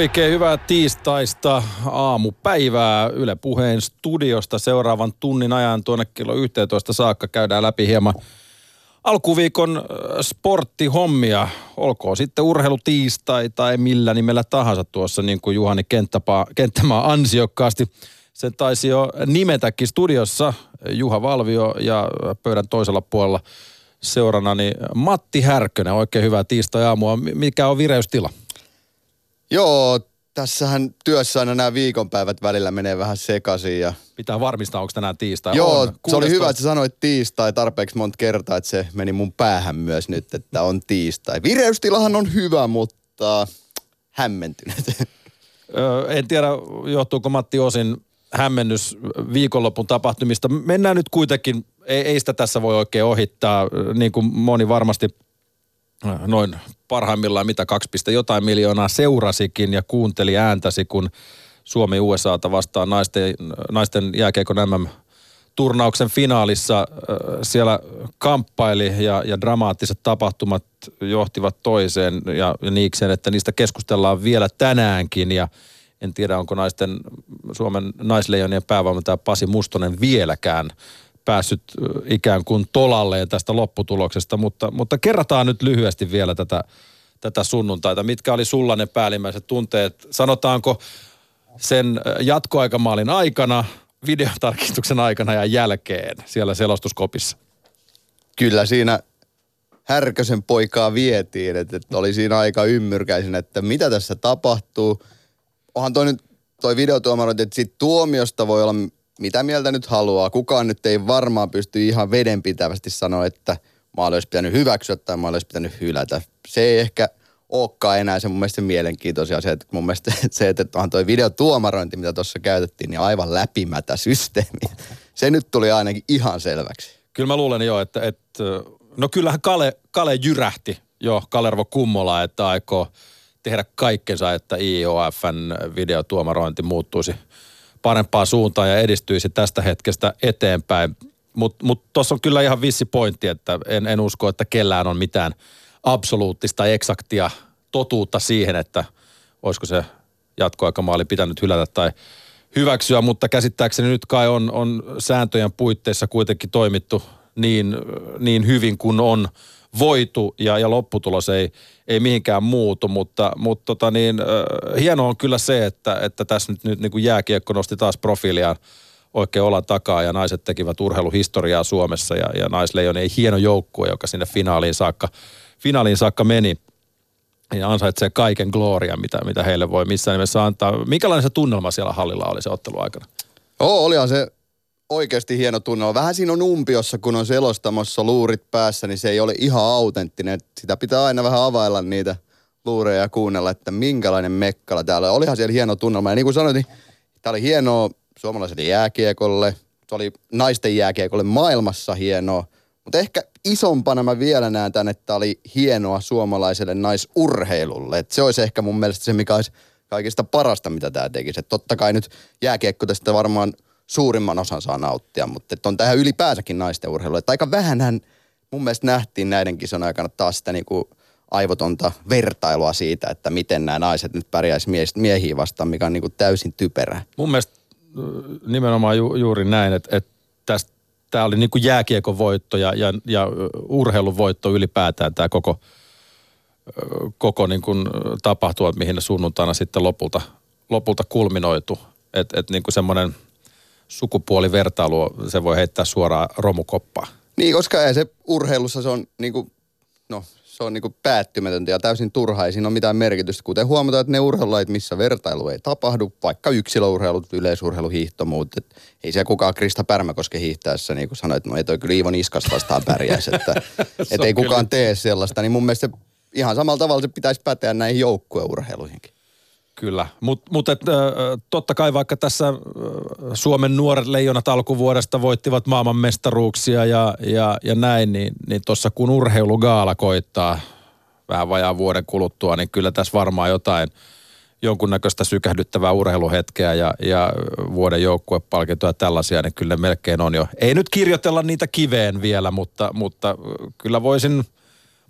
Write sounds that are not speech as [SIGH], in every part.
Oikein hyvää tiistaista aamupäivää Yle Puheen studiosta. Seuraavan tunnin ajan tuonne kello 11 saakka käydään läpi hieman alkuviikon sporttihommia. Olkoon sitten urheilutiistai tai millä nimellä tahansa tuossa, niin kuin Juhani Kenttämaa ansiokkaasti. Sen taisi jo nimetäkin studiossa Juha Valvio ja pöydän toisella puolella seuranani Matti Härkönen. Oikein hyvää tiistai-aamua. Mikä on vireystila? Joo, tässähän työssä aina nämä viikonpäivät välillä menee vähän sekaisin. Ja... Pitää varmistaa, onko tänään tiistai. Joo, on. se oli hyvä, että sä sanoit tiistai tarpeeksi monta kertaa, että se meni mun päähän myös nyt, että on tiistai. Vireystilahan on hyvä, mutta hämmentynyt. Öö, en tiedä, johtuuko Matti osin hämmennys viikonlopun tapahtumista. Mennään nyt kuitenkin, ei, ei sitä tässä voi oikein ohittaa, niin kuin moni varmasti noin parhaimmillaan mitä 2, jotain miljoonaa seurasikin ja kuunteli ääntäsi, kun Suomi USAta vastaan naisten, naisten jääkeikon MM turnauksen finaalissa. Siellä kamppaili ja, ja dramaattiset tapahtumat johtivat toiseen ja, ja niikseen, että niistä keskustellaan vielä tänäänkin. Ja en tiedä onko naisten, Suomen naisleijonien päävalmentaja Pasi Mustonen vieläkään päässyt ikään kuin tolalleen tästä lopputuloksesta, mutta, mutta kerrataan nyt lyhyesti vielä tätä, tätä sunnuntaita. Mitkä oli sulla ne päällimmäiset tunteet? Sanotaanko sen jatkoaikamaalin aikana, videotarkistuksen aikana ja jälkeen siellä selostuskopissa? Kyllä siinä Härkösen poikaa vietiin, että, että oli siinä aika ymmyrkäisin, että mitä tässä tapahtuu. Onhan toi nyt toi videotuomarointi, että siitä tuomiosta voi olla mitä mieltä nyt haluaa. Kukaan nyt ei varmaan pysty ihan vedenpitävästi sanoa, että maali olisi pitänyt hyväksyä tai maali olisi pitänyt hylätä. Se ei ehkä olekaan enää se mun mielestä mielenkiintoisia asia. Että mun mielestä [LAUGHS] se, että onhan toi videotuomarointi, mitä tuossa käytettiin, niin aivan läpimätä systeemi. Se nyt tuli ainakin ihan selväksi. Kyllä mä luulen jo, että, että no kyllähän Kale, Kale jyrähti jo Kalervo Kummola, että aikoo tehdä kaikkensa, että IOFn videotuomarointi muuttuisi – parempaan suuntaan ja edistyisi tästä hetkestä eteenpäin. Mutta mut tuossa on kyllä ihan vissi pointti, että en, en usko, että kellään on mitään absoluuttista, eksaktia totuutta siihen, että olisiko se jatkoaikamaali pitänyt hylätä tai hyväksyä, mutta käsittääkseni nyt kai on, on sääntöjen puitteissa kuitenkin toimittu niin, niin hyvin kuin on voitu ja, ja lopputulos ei, ei mihinkään muutu, mutta, mutta tota niin, äh, hienoa on kyllä se, että, että tässä nyt, nyt niin kuin jääkiekko nosti taas profiiliaan oikein olla takaa ja naiset tekivät urheiluhistoriaa Suomessa ja, ja naisleijon ei hieno joukkue, joka sinne finaaliin saakka, finaaliin saakka meni ja ansaitsee kaiken gloria, mitä, mitä heille voi missään nimessä antaa. Mikälainen se tunnelma siellä hallilla oli se ottelu aikana? Oo, olihan se oikeasti hieno tunne. Vähän siinä on umpiossa, kun on selostamossa luurit päässä, niin se ei ole ihan autenttinen. Sitä pitää aina vähän availla niitä luureja ja kuunnella, että minkälainen mekkala täällä. Olihan siellä hieno tunnelma. Ja niin kuin sanoin, niin tämä oli hienoa suomalaiselle jääkiekolle. Se oli naisten jääkiekolle maailmassa hienoa. Mutta ehkä isompana mä vielä näen tämän, että oli hienoa suomalaiselle naisurheilulle. Et se olisi ehkä mun mielestä se, mikä olisi kaikista parasta, mitä tämä tekisi. Et totta kai nyt jääkiekko tästä varmaan – suurimman osan saa nauttia, mutta on tähän ylipäänsäkin naisten urheilu. Että aika vähänhän mun mielestä nähtiin näiden kisan aikana taas sitä niin kuin aivotonta vertailua siitä, että miten nämä naiset nyt pärjäisi miehiä vastaan, mikä on niin kuin täysin typerä. Mun mielestä nimenomaan ju, juuri näin, että, että tästä tämä oli niin kuin jääkiekon voitto ja, ja, ja urheilun voitto ylipäätään tämä koko, koko niin kuin tapahtuma, mihin ne sunnuntaina sitten lopulta, lopulta kulminoitu. Että et niin kuin semmoinen – sukupuolivertailu, se voi heittää suoraan romukoppaa. Niin, koska ei se urheilussa se on niinku, no se on niinku päättymätöntä ja täysin turhaa. Ei siinä ole mitään merkitystä. Kuten huomataan, että ne urheilulait, missä vertailu ei tapahdu, vaikka yksilöurheilut, yleisurheilu, hiihto, muut. Et ei se kukaan Krista Pärmäkoske hiihtäessä niin kuin sanoi, että no ei toi kyllä Iivo Niskas vastaan pärjäisi. Että [LAUGHS] et ei kukaan tee sellaista. Niin mun mielestä ihan samalla tavalla se pitäisi päteä näihin joukkueurheiluihinkin. Kyllä, mutta mut, et, totta kai vaikka tässä Suomen nuoret leijonat alkuvuodesta voittivat maailmanmestaruuksia ja, ja, ja näin, niin, niin tuossa kun urheilugaala koittaa vähän vajaa vuoden kuluttua, niin kyllä tässä varmaan jotain jonkunnäköistä sykähdyttävää urheiluhetkeä ja, ja vuoden joukkuepalkintoja tällaisia, niin kyllä melkein on jo. Ei nyt kirjoitella niitä kiveen vielä, mutta, mutta kyllä voisin,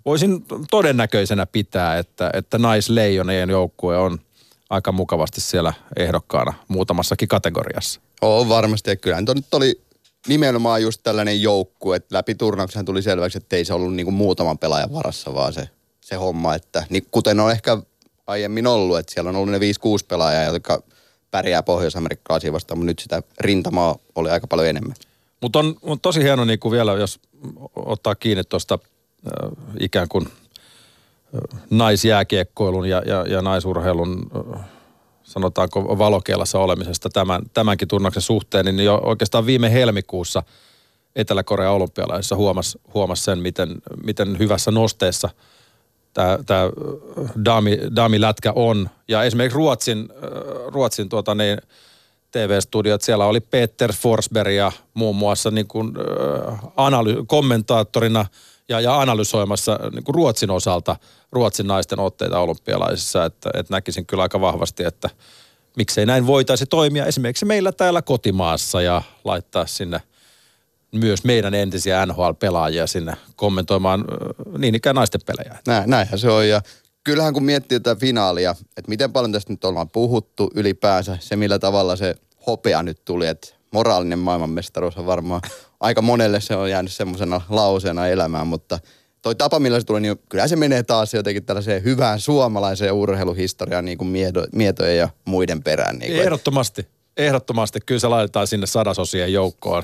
voisin todennäköisenä pitää, että, että naisleijonien joukkue on – aika mukavasti siellä ehdokkaana muutamassakin kategoriassa. On varmasti, ja kyllähän nyt oli nimenomaan just tällainen joukku, että läpi turnauksen tuli selväksi, että ei se ollut niinku muutaman pelaajan varassa, vaan se, se homma, että niin kuten on ehkä aiemmin ollut, että siellä on ollut ne 5-6 pelaajaa, jotka pärjää pohjois-amerikkalaisia vastaan, mutta nyt sitä rintamaa oli aika paljon enemmän. Mutta on, on tosi hieno niin kuin vielä, jos ottaa kiinni tuosta äh, ikään kuin naisjääkiekkoilun ja, ja, ja naisurheilun äh, sanotaanko valokeilassa olemisesta tämän, tämänkin turnauksen suhteen, niin jo oikeastaan viime helmikuussa Etelä-Korean olympialaisissa huomasi huomas sen, miten, miten hyvässä nosteessa tämä, tämä daami, daamilätkä on. Ja esimerkiksi Ruotsin, Ruotsin tuota niin, TV-studiot, siellä oli Peter Forsberg ja muun muassa niin kuin, äh, analy- kommentaattorina ja, ja analysoimassa niin kuin Ruotsin osalta Ruotsin naisten otteita olympialaisissa, että, että näkisin kyllä aika vahvasti, että miksei näin voitaisi toimia esimerkiksi meillä täällä kotimaassa ja laittaa sinne myös meidän entisiä NHL-pelaajia sinne kommentoimaan niin ikään naisten pelejä. Näin, näinhän se on ja kyllähän kun miettii tätä finaalia, että miten paljon tästä nyt ollaan puhuttu ylipäänsä, se millä tavalla se hopea nyt tuli, että moraalinen maailmanmestaruus on varmaan aika monelle se on jäänyt semmoisena lauseena elämään, mutta toi tapa, millä se tuli, niin kyllä se menee taas jotenkin tällaiseen hyvään suomalaiseen urheiluhistoriaan niin kuin mieto, mietojen ja muiden perään. Niin kuin. Ehdottomasti, ehdottomasti. Kyllä se laitetaan sinne sadasosien joukkoon.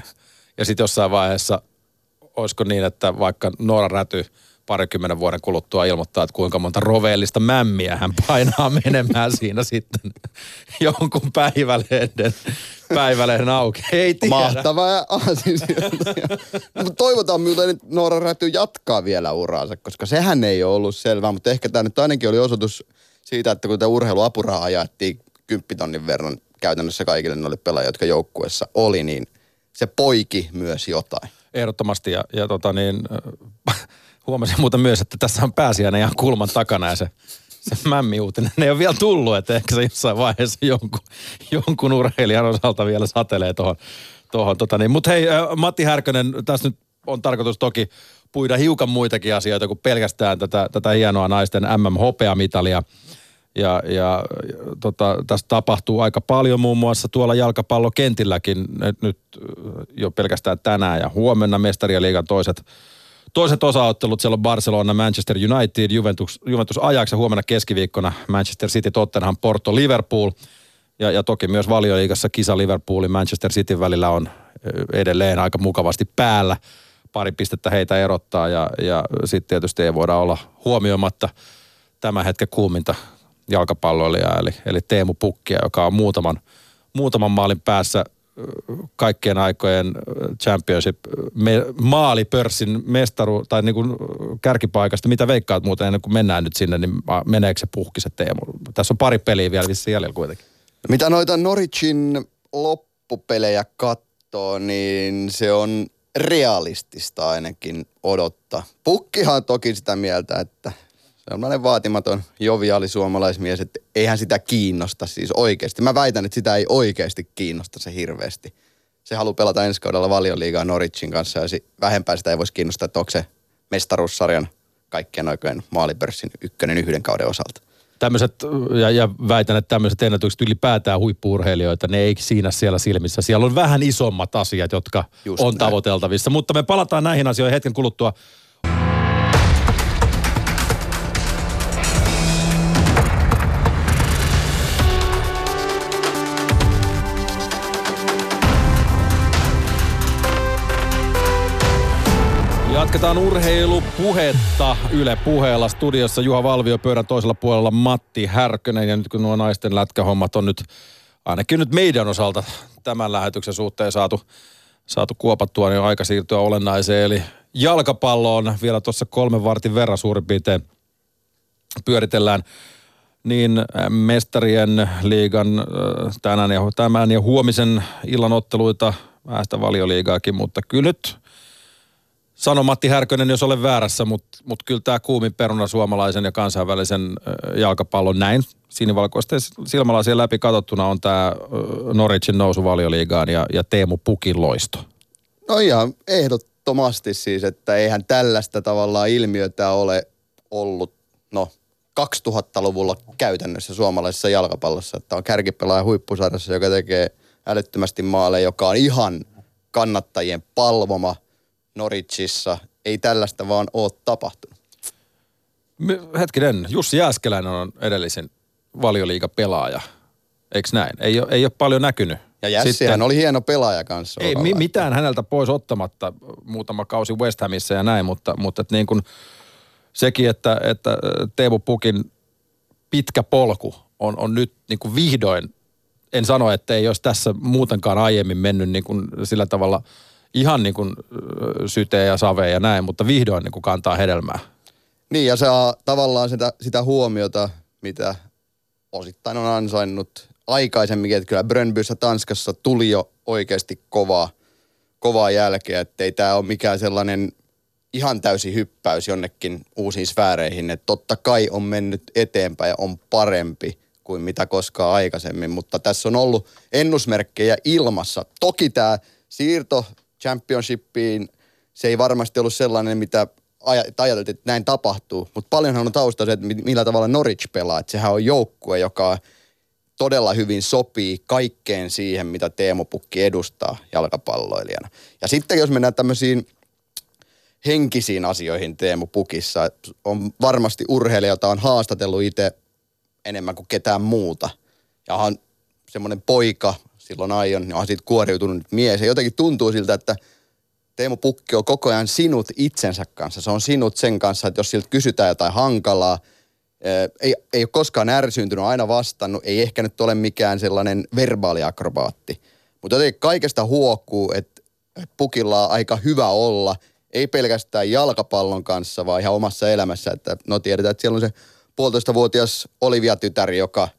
Ja sitten jossain vaiheessa, olisiko niin, että vaikka Noora Räty – parikymmenen vuoden kuluttua ilmoittaa, että kuinka monta roveellista mämmiä hän painaa [LAUGHS] menemään siinä sitten [LAUGHS] jonkun päivälehden, päivälehden auki. Ei tiedä. Mahtavaa Mutta toivotaan muuten, että Noora Räty jatkaa vielä uraansa, koska sehän ei ole ollut selvää, mutta ehkä tämä nyt ainakin oli osoitus siitä, että kun tämä urheiluapuraha ajattiin kymppitonnin verran käytännössä kaikille noille pelaajille, jotka joukkueessa oli, niin se poiki myös jotain. Ehdottomasti ja, ja tota niin, Huomasin muuten myös, että tässä on pääsiäinen ihan kulman takana ja se, se mämmiuutinen ei ole vielä tullut, että ehkä se jossain vaiheessa jonkun, jonkun urheilijan osalta vielä satelee tuohon. Tohon, tota niin. Mutta hei, Matti Härkönen, tässä nyt on tarkoitus toki puida hiukan muitakin asioita kuin pelkästään tätä, tätä hienoa naisten MM-hopeamitalia. Ja, ja tota, tästä tapahtuu aika paljon muun muassa tuolla jalkapallokentilläkin nyt, nyt jo pelkästään tänään ja huomenna mestarien toiset Toiset osaottelut siellä on Barcelona, Manchester United, Juventus, Juventus Ajax ja huomenna keskiviikkona Manchester City, Tottenham, Porto, Liverpool. Ja, ja toki myös valioliigassa kisa Liverpoolin Manchester City välillä on edelleen aika mukavasti päällä. Pari pistettä heitä erottaa ja, ja sitten tietysti ei voida olla huomioimatta tämän hetken kuuminta jalkapalloilijaa, eli, eli Teemu Pukkia, joka on muutaman, muutaman maalin päässä kaikkien aikojen championship me, maalipörssin mestaru tai niin kuin kärkipaikasta. Mitä veikkaat muuten ennen kuin mennään nyt sinne, niin meneekö se puhki se Teemu? Tässä on pari peliä vielä vissiin jäljellä kuitenkin. Mitä noita Norwichin loppupelejä katsoo, niin se on realistista ainakin odottaa. Pukkihan on toki sitä mieltä, että sellainen vaatimaton joviaali suomalaismies, että eihän sitä kiinnosta siis oikeasti. Mä väitän, että sitä ei oikeasti kiinnosta se hirveästi. Se haluaa pelata ensi kaudella valioliigaa Norwichin kanssa ja vähempää sitä ei voisi kiinnostaa, että onko se mestaruussarjan kaikkien aikojen maalipörssin ykkönen yhden kauden osalta. Tämmöiset, ja, ja väitän, että tämmöiset ennätykset ylipäätään huippuurheilijoita, ne ei siinä siellä silmissä. Siellä on vähän isommat asiat, jotka Just on näin. tavoiteltavissa. Mutta me palataan näihin asioihin hetken kuluttua. Jatketaan urheilupuhetta Yle puheella. Studiossa Juha Valvio pöydän toisella puolella Matti Härkönen. Ja nyt kun nuo naisten lätkähommat on nyt ainakin nyt meidän osalta tämän lähetyksen suhteen saatu, saatu kuopattua, niin on aika siirtyä olennaiseen. Eli jalkapalloon vielä tuossa kolmen vartin verran suurin piirtein pyöritellään niin mestarien liigan tänään ja, tämän ja huomisen illan otteluita, vähän sitä valioliigaakin, mutta kyllä nyt Sano Matti Härkönen, jos olen väärässä, mutta mut kyllä tämä kuumin peruna suomalaisen ja kansainvälisen jalkapallon näin sinivalkoisten silmälasien läpi katsottuna on tämä Norwichin nousu valioliigaan ja, ja Teemu Pukin loisto. No ihan ehdottomasti siis, että eihän tällaista tavallaan ilmiötä ole ollut, no 2000-luvulla käytännössä suomalaisessa jalkapallossa. Että on kärkipelaaja huippusarjassa, joka tekee älyttömästi maaleja, joka on ihan kannattajien palvoma Noritsissa. Ei tällaista vaan ole tapahtunut. Hetkinen, Jussi Jääskeläinen on edellisin valioliiga-pelaaja. Eikö näin? Ei ole, ei ole paljon näkynyt. Ja Jässihän oli hieno pelaaja kanssa. Ei mi- mitään häneltä pois ottamatta muutama kausi West Hamissa ja näin, mutta, mutta et niin kuin sekin, että, että Teemu Pukin pitkä polku on, on nyt niin kuin vihdoin, en sano, että ei olisi tässä muutenkaan aiemmin mennyt niin kuin sillä tavalla ihan niin kuin syteen ja saveen ja näin, mutta vihdoin niin kuin kantaa hedelmää. Niin ja saa tavallaan sitä, sitä huomiota, mitä osittain on ansainnut aikaisemminkin, että kyllä Brönbyssä Tanskassa tuli jo oikeasti kovaa, kovaa jälkeä, että ei tämä ole mikään sellainen ihan täysi hyppäys jonnekin uusiin sfääreihin, että totta kai on mennyt eteenpäin ja on parempi kuin mitä koskaan aikaisemmin, mutta tässä on ollut ennusmerkkejä ilmassa. Toki tämä siirto championshipiin, se ei varmasti ollut sellainen, mitä ajateltiin, että näin tapahtuu, mutta paljonhan on tausta se, että millä tavalla Norwich pelaa, että sehän on joukkue, joka todella hyvin sopii kaikkeen siihen, mitä Teemu Pukki edustaa jalkapalloilijana. Ja sitten jos mennään tämmöisiin henkisiin asioihin Teemu Pukissa, on varmasti urheilija, jota on haastatellut itse enemmän kuin ketään muuta. Ja on semmoinen poika silloin aion, ja on siitä kuoriutunut mies. Ja jotenkin tuntuu siltä, että Teemu Pukki on koko ajan sinut itsensä kanssa. Se on sinut sen kanssa, että jos siltä kysytään jotain hankalaa – ei, ei ole koskaan ärsyyntynyt, aina vastannut, ei ehkä nyt ole mikään sellainen verbaaliakrobaatti. Mutta jotenkin kaikesta huokuu, että pukilla on aika hyvä olla, ei pelkästään jalkapallon kanssa, vaan ihan omassa elämässä. Että no tiedetään, että siellä on se puolitoistavuotias Olivia-tytär, joka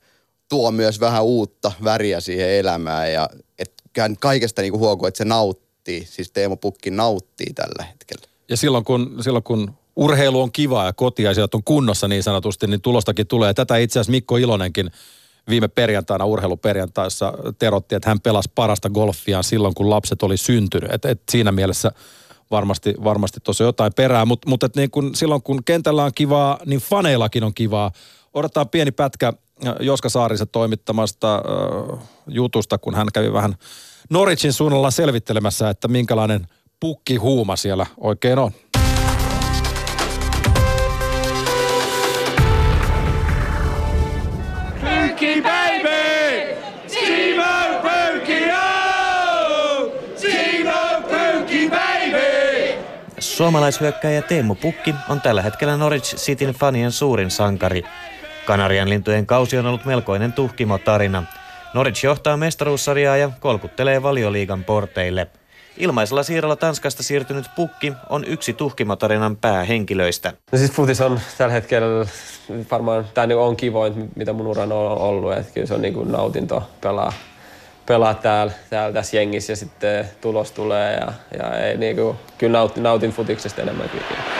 tuo myös vähän uutta väriä siihen elämään. Ja että kaikesta niinku huokuu, että se nauttii, siis Teemo Pukki nauttii tällä hetkellä. Ja silloin kun, silloin kun urheilu on kivaa ja kotiasiat on kunnossa niin sanotusti, niin tulostakin tulee. Tätä itse asiassa Mikko Ilonenkin viime perjantaina urheiluperjantaissa terotti, että hän pelasi parasta golfiaan silloin, kun lapset oli syntynyt. Et, et siinä mielessä varmasti, varmasti tuossa jotain perää, mutta mut niin kun, silloin kun kentällä on kivaa, niin faneillakin on kivaa. Odotetaan pieni pätkä Joska Saarisen toimittamasta äh, jutusta, kun hän kävi vähän Noricin suunnalla selvittelemässä, että minkälainen pukki huuma siellä oikein on. Suomalaishyökkäjä Teemu Pukki on tällä hetkellä Norwich Cityn fanien suurin sankari. Kanarian lintujen kausi on ollut melkoinen tuhkimo-tarina. Norwich johtaa mestaruussarjaa ja kolkuttelee valioliigan porteille. Ilmaisella siirrolla Tanskasta siirtynyt Pukki on yksi tuhkimotarinan päähenkilöistä. No siis futis on tällä hetkellä varmaan, tämä on kivoin, mitä mun uran on ollut. Että kyllä se on niin kuin nautinto pelaa pelaa täällä, täällä tässä jengissä ja sitten tulos tulee ja, ja ei, niin kuin, kyllä nautin, nautin futiksesta enemmän kyllä.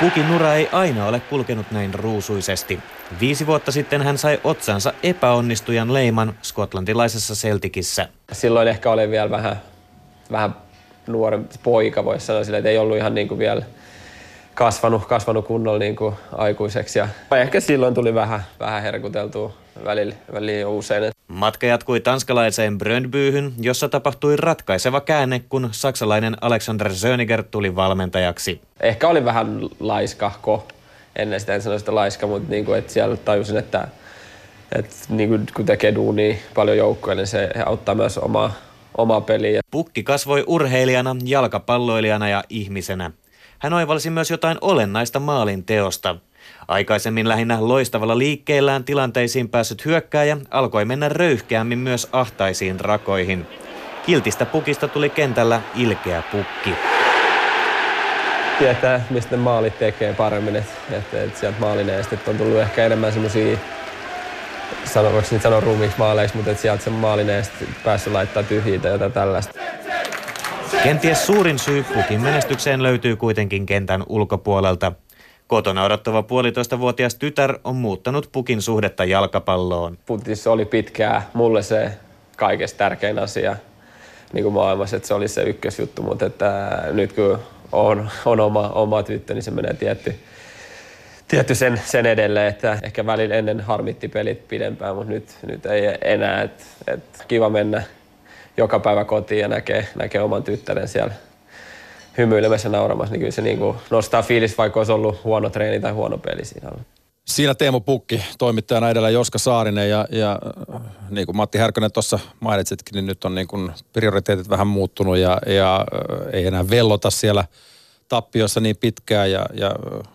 Pukin ura ei aina ole kulkenut näin ruusuisesti. Viisi vuotta sitten hän sai otsansa epäonnistujan leiman skotlantilaisessa Celticissa. Silloin ehkä oli vielä vähän, vähän nuorempi poika, voisi sanoa sille, että ei ollut ihan niin kuin vielä kasvanut, kasvanut kunnolla niin kuin aikuiseksi. Ja ehkä silloin tuli vähän, vähän herkuteltua välillä, välillä usein. Matka jatkui tanskalaiseen Bröndbyhyn, jossa tapahtui ratkaiseva käänne, kun saksalainen Alexander Söniger tuli valmentajaksi. Ehkä oli vähän laiskahko, ennen sitä en sano sitä laiska, mutta niin kuin, että siellä tajusin, että, että niin kuin, kun tekee duunia paljon joukkoja, niin se auttaa myös omaa, omaa peliä. Pukki kasvoi urheilijana, jalkapalloilijana ja ihmisenä. Hän oivalsi myös jotain olennaista maalin teosta. Aikaisemmin lähinnä loistavalla liikkeellään tilanteisiin päässyt hyökkääjä alkoi mennä röyhkeämmin myös ahtaisiin rakoihin. Kiltistä pukista tuli kentällä ilkeä pukki. Tietää, mistä ne maalit tekee paremmin. Että et, et sieltä maalineesta on tullut ehkä enemmän semmoisia sano, voiko niitä sanoa ruumiksi maaleiksi, mutta sieltä se maalineesta päässyt laittaa tyhjiä tai jotain tällaista. Kenties suurin syy pukin menestykseen löytyy kuitenkin kentän ulkopuolelta. Kotona odottava puolitoistavuotias tytär on muuttanut pukin suhdetta jalkapalloon. Putis oli pitkää mulle se kaikesta tärkein asia niin kuin maailmassa, että se oli se ykkösjuttu, mutta että nyt kun on, on oma, oma tyttö, niin se menee tietty, tietty sen, sen edelleen, että ehkä välillä ennen harmitti pelit pidempään, mutta nyt, nyt ei enää. Et, et kiva mennä joka päivä kotiin ja näkee, näkee oman tyttären siellä hymyilemässä nauramassa, niin kyllä se niin kuin nostaa fiilis, vaikka olisi ollut huono treeni tai huono peli siinä alla. Siinä Teemu Pukki, toimittajana edellä Joska Saarinen ja, ja niin kuin Matti Härkönen tuossa mainitsitkin, niin nyt on niin kuin prioriteetit vähän muuttunut ja, ja ei enää vellota siellä tappiossa niin pitkään ja, ja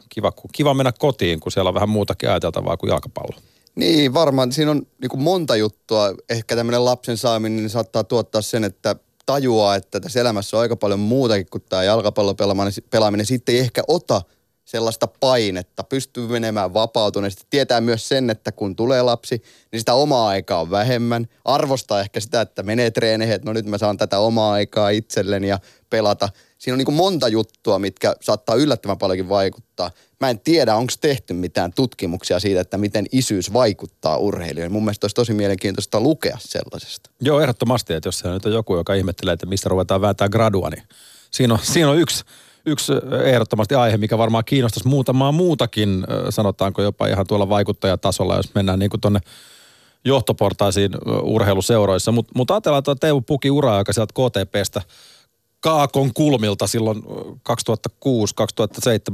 kiva, kiva mennä kotiin, kun siellä on vähän muutakin ajateltavaa kuin jalkapallo. Niin, varmaan. Siinä on niin kuin monta juttua. Ehkä tämmöinen lapsen saaminen niin saattaa tuottaa sen, että tajuaa, että tässä elämässä on aika paljon muutakin kuin tämä jalkapallopelaaminen. Sitten ei ehkä ota – sellaista painetta, pystyy menemään vapautuneesti. Tietää myös sen, että kun tulee lapsi, niin sitä omaa aikaa on vähemmän. Arvostaa ehkä sitä, että menee treeneihin, että no nyt mä saan tätä omaa aikaa itselleni ja pelata. Siinä on niin kuin monta juttua, mitkä saattaa yllättävän paljonkin vaikuttaa. Mä en tiedä, onko tehty mitään tutkimuksia siitä, että miten isyys vaikuttaa urheilijoihin. Mun mielestä olisi tosi mielenkiintoista lukea sellaisesta. Joo, ehdottomasti, että jos nyt on joku, joka ihmettelee, että mistä ruvetaan vääntää gradua, niin siinä on, siinä on yksi yksi ehdottomasti aihe, mikä varmaan kiinnostaisi muutamaa muutakin, sanotaanko jopa ihan tuolla vaikuttajatasolla, jos mennään niin kuin tuonne johtoportaisiin urheiluseuroissa. Mutta mut ajatellaan tuo Teuvo Puki ura, joka sieltä KTPstä Kaakon kulmilta silloin 2006-2007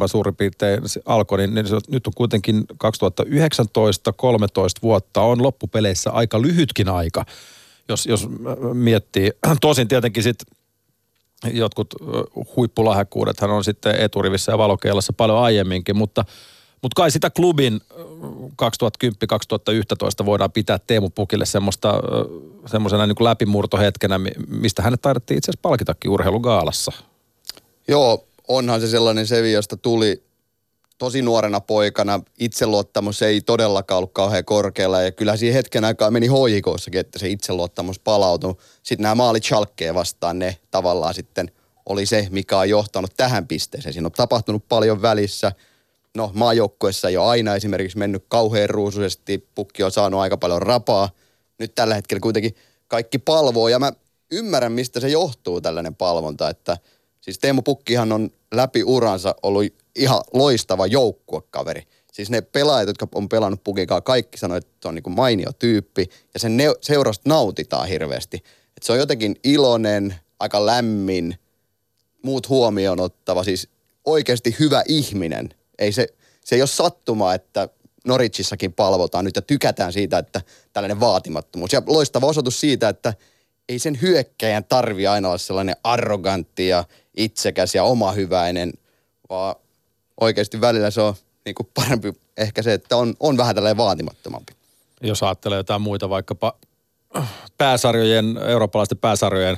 suurin piirtein alkoi, niin, niin nyt on kuitenkin 2019-13 vuotta on loppupeleissä aika lyhytkin aika, jos, jos miettii. Tosin tietenkin sitten jotkut huippulahjakkuudethan on sitten eturivissä ja valokeilassa paljon aiemminkin, mutta, mutta kai sitä klubin 2010-2011 voidaan pitää Teemu Pukille semmoista, semmoisena niin kuin läpimurtohetkenä, mistä hänet taidettiin itse asiassa palkitakin urheilugaalassa. Joo, onhan se sellainen sevi, josta tuli tosi nuorena poikana itseluottamus ei todellakaan ollut kauhean korkealla ja kyllä siihen hetken aikaa meni hoikossakin, että se itseluottamus palautui. Sitten nämä maalit Schalkeen vastaan, ne tavallaan sitten oli se, mikä on johtanut tähän pisteeseen. Siinä on tapahtunut paljon välissä. No maajoukkuessa ei ole aina esimerkiksi mennyt kauhean ruusuisesti, pukki on saanut aika paljon rapaa. Nyt tällä hetkellä kuitenkin kaikki palvoo ja mä ymmärrän, mistä se johtuu tällainen palvonta, että siis Teemu Pukkihan on läpi uransa ollut ihan loistava joukkuekaveri. Siis ne pelaajat, jotka on pelannut Pukikaa, kaikki sanoo, että se on niin mainio tyyppi ja sen ne- seurasta nautitaan hirveästi. Et se on jotenkin iloinen, aika lämmin, muut huomioon ottava, siis oikeasti hyvä ihminen. Ei se, se ei ole sattumaa, että Norichissakin palvotaan nyt ja tykätään siitä, että tällainen vaatimattomuus. Ja loistava osoitus siitä, että ei sen hyökkäjän tarvi aina olla sellainen arrogantti ja itsekäs ja omahyväinen, vaan oikeasti välillä se on niin kuin parempi ehkä se, että on, on vähän tällainen vaatimattomampi. Jos ajattelee jotain muita vaikkapa pääsarjojen, eurooppalaisten pääsarjojen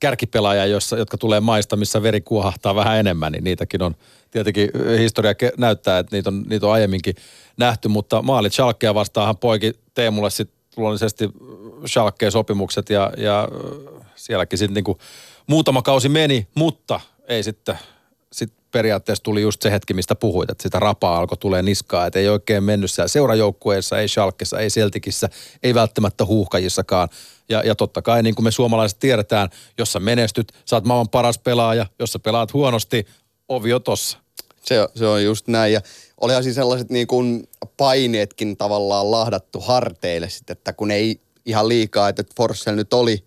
kärkipelaajia, jotka tulee maista, missä veri kuohahtaa vähän enemmän, niin niitäkin on tietenkin historia näyttää, että niitä on, niitä on aiemminkin nähty, mutta maalit Schalkea vastaahan poiki Teemulle sitten luonnollisesti Schalkeen sopimukset ja, ja sielläkin sitten niinku muutama kausi meni, mutta ei sitten sit periaatteessa tuli just se hetki, mistä puhuit, että sitä rapaa alkoi tulee niskaa, että ei oikein mennyt siellä seurajoukkueessa, ei Schalkessa, ei Celtikissä, ei välttämättä huuhkajissakaan. Ja, ja totta kai niin kuin me suomalaiset tiedetään, jos sä menestyt, sä oot maailman paras pelaaja, jos sä pelaat huonosti, ovi on tossa. Se, se on just näin ja olihan siis sellaiset niin kuin paineetkin tavallaan lahdattu harteille sitten, että kun ei ihan liikaa, että Forssell nyt oli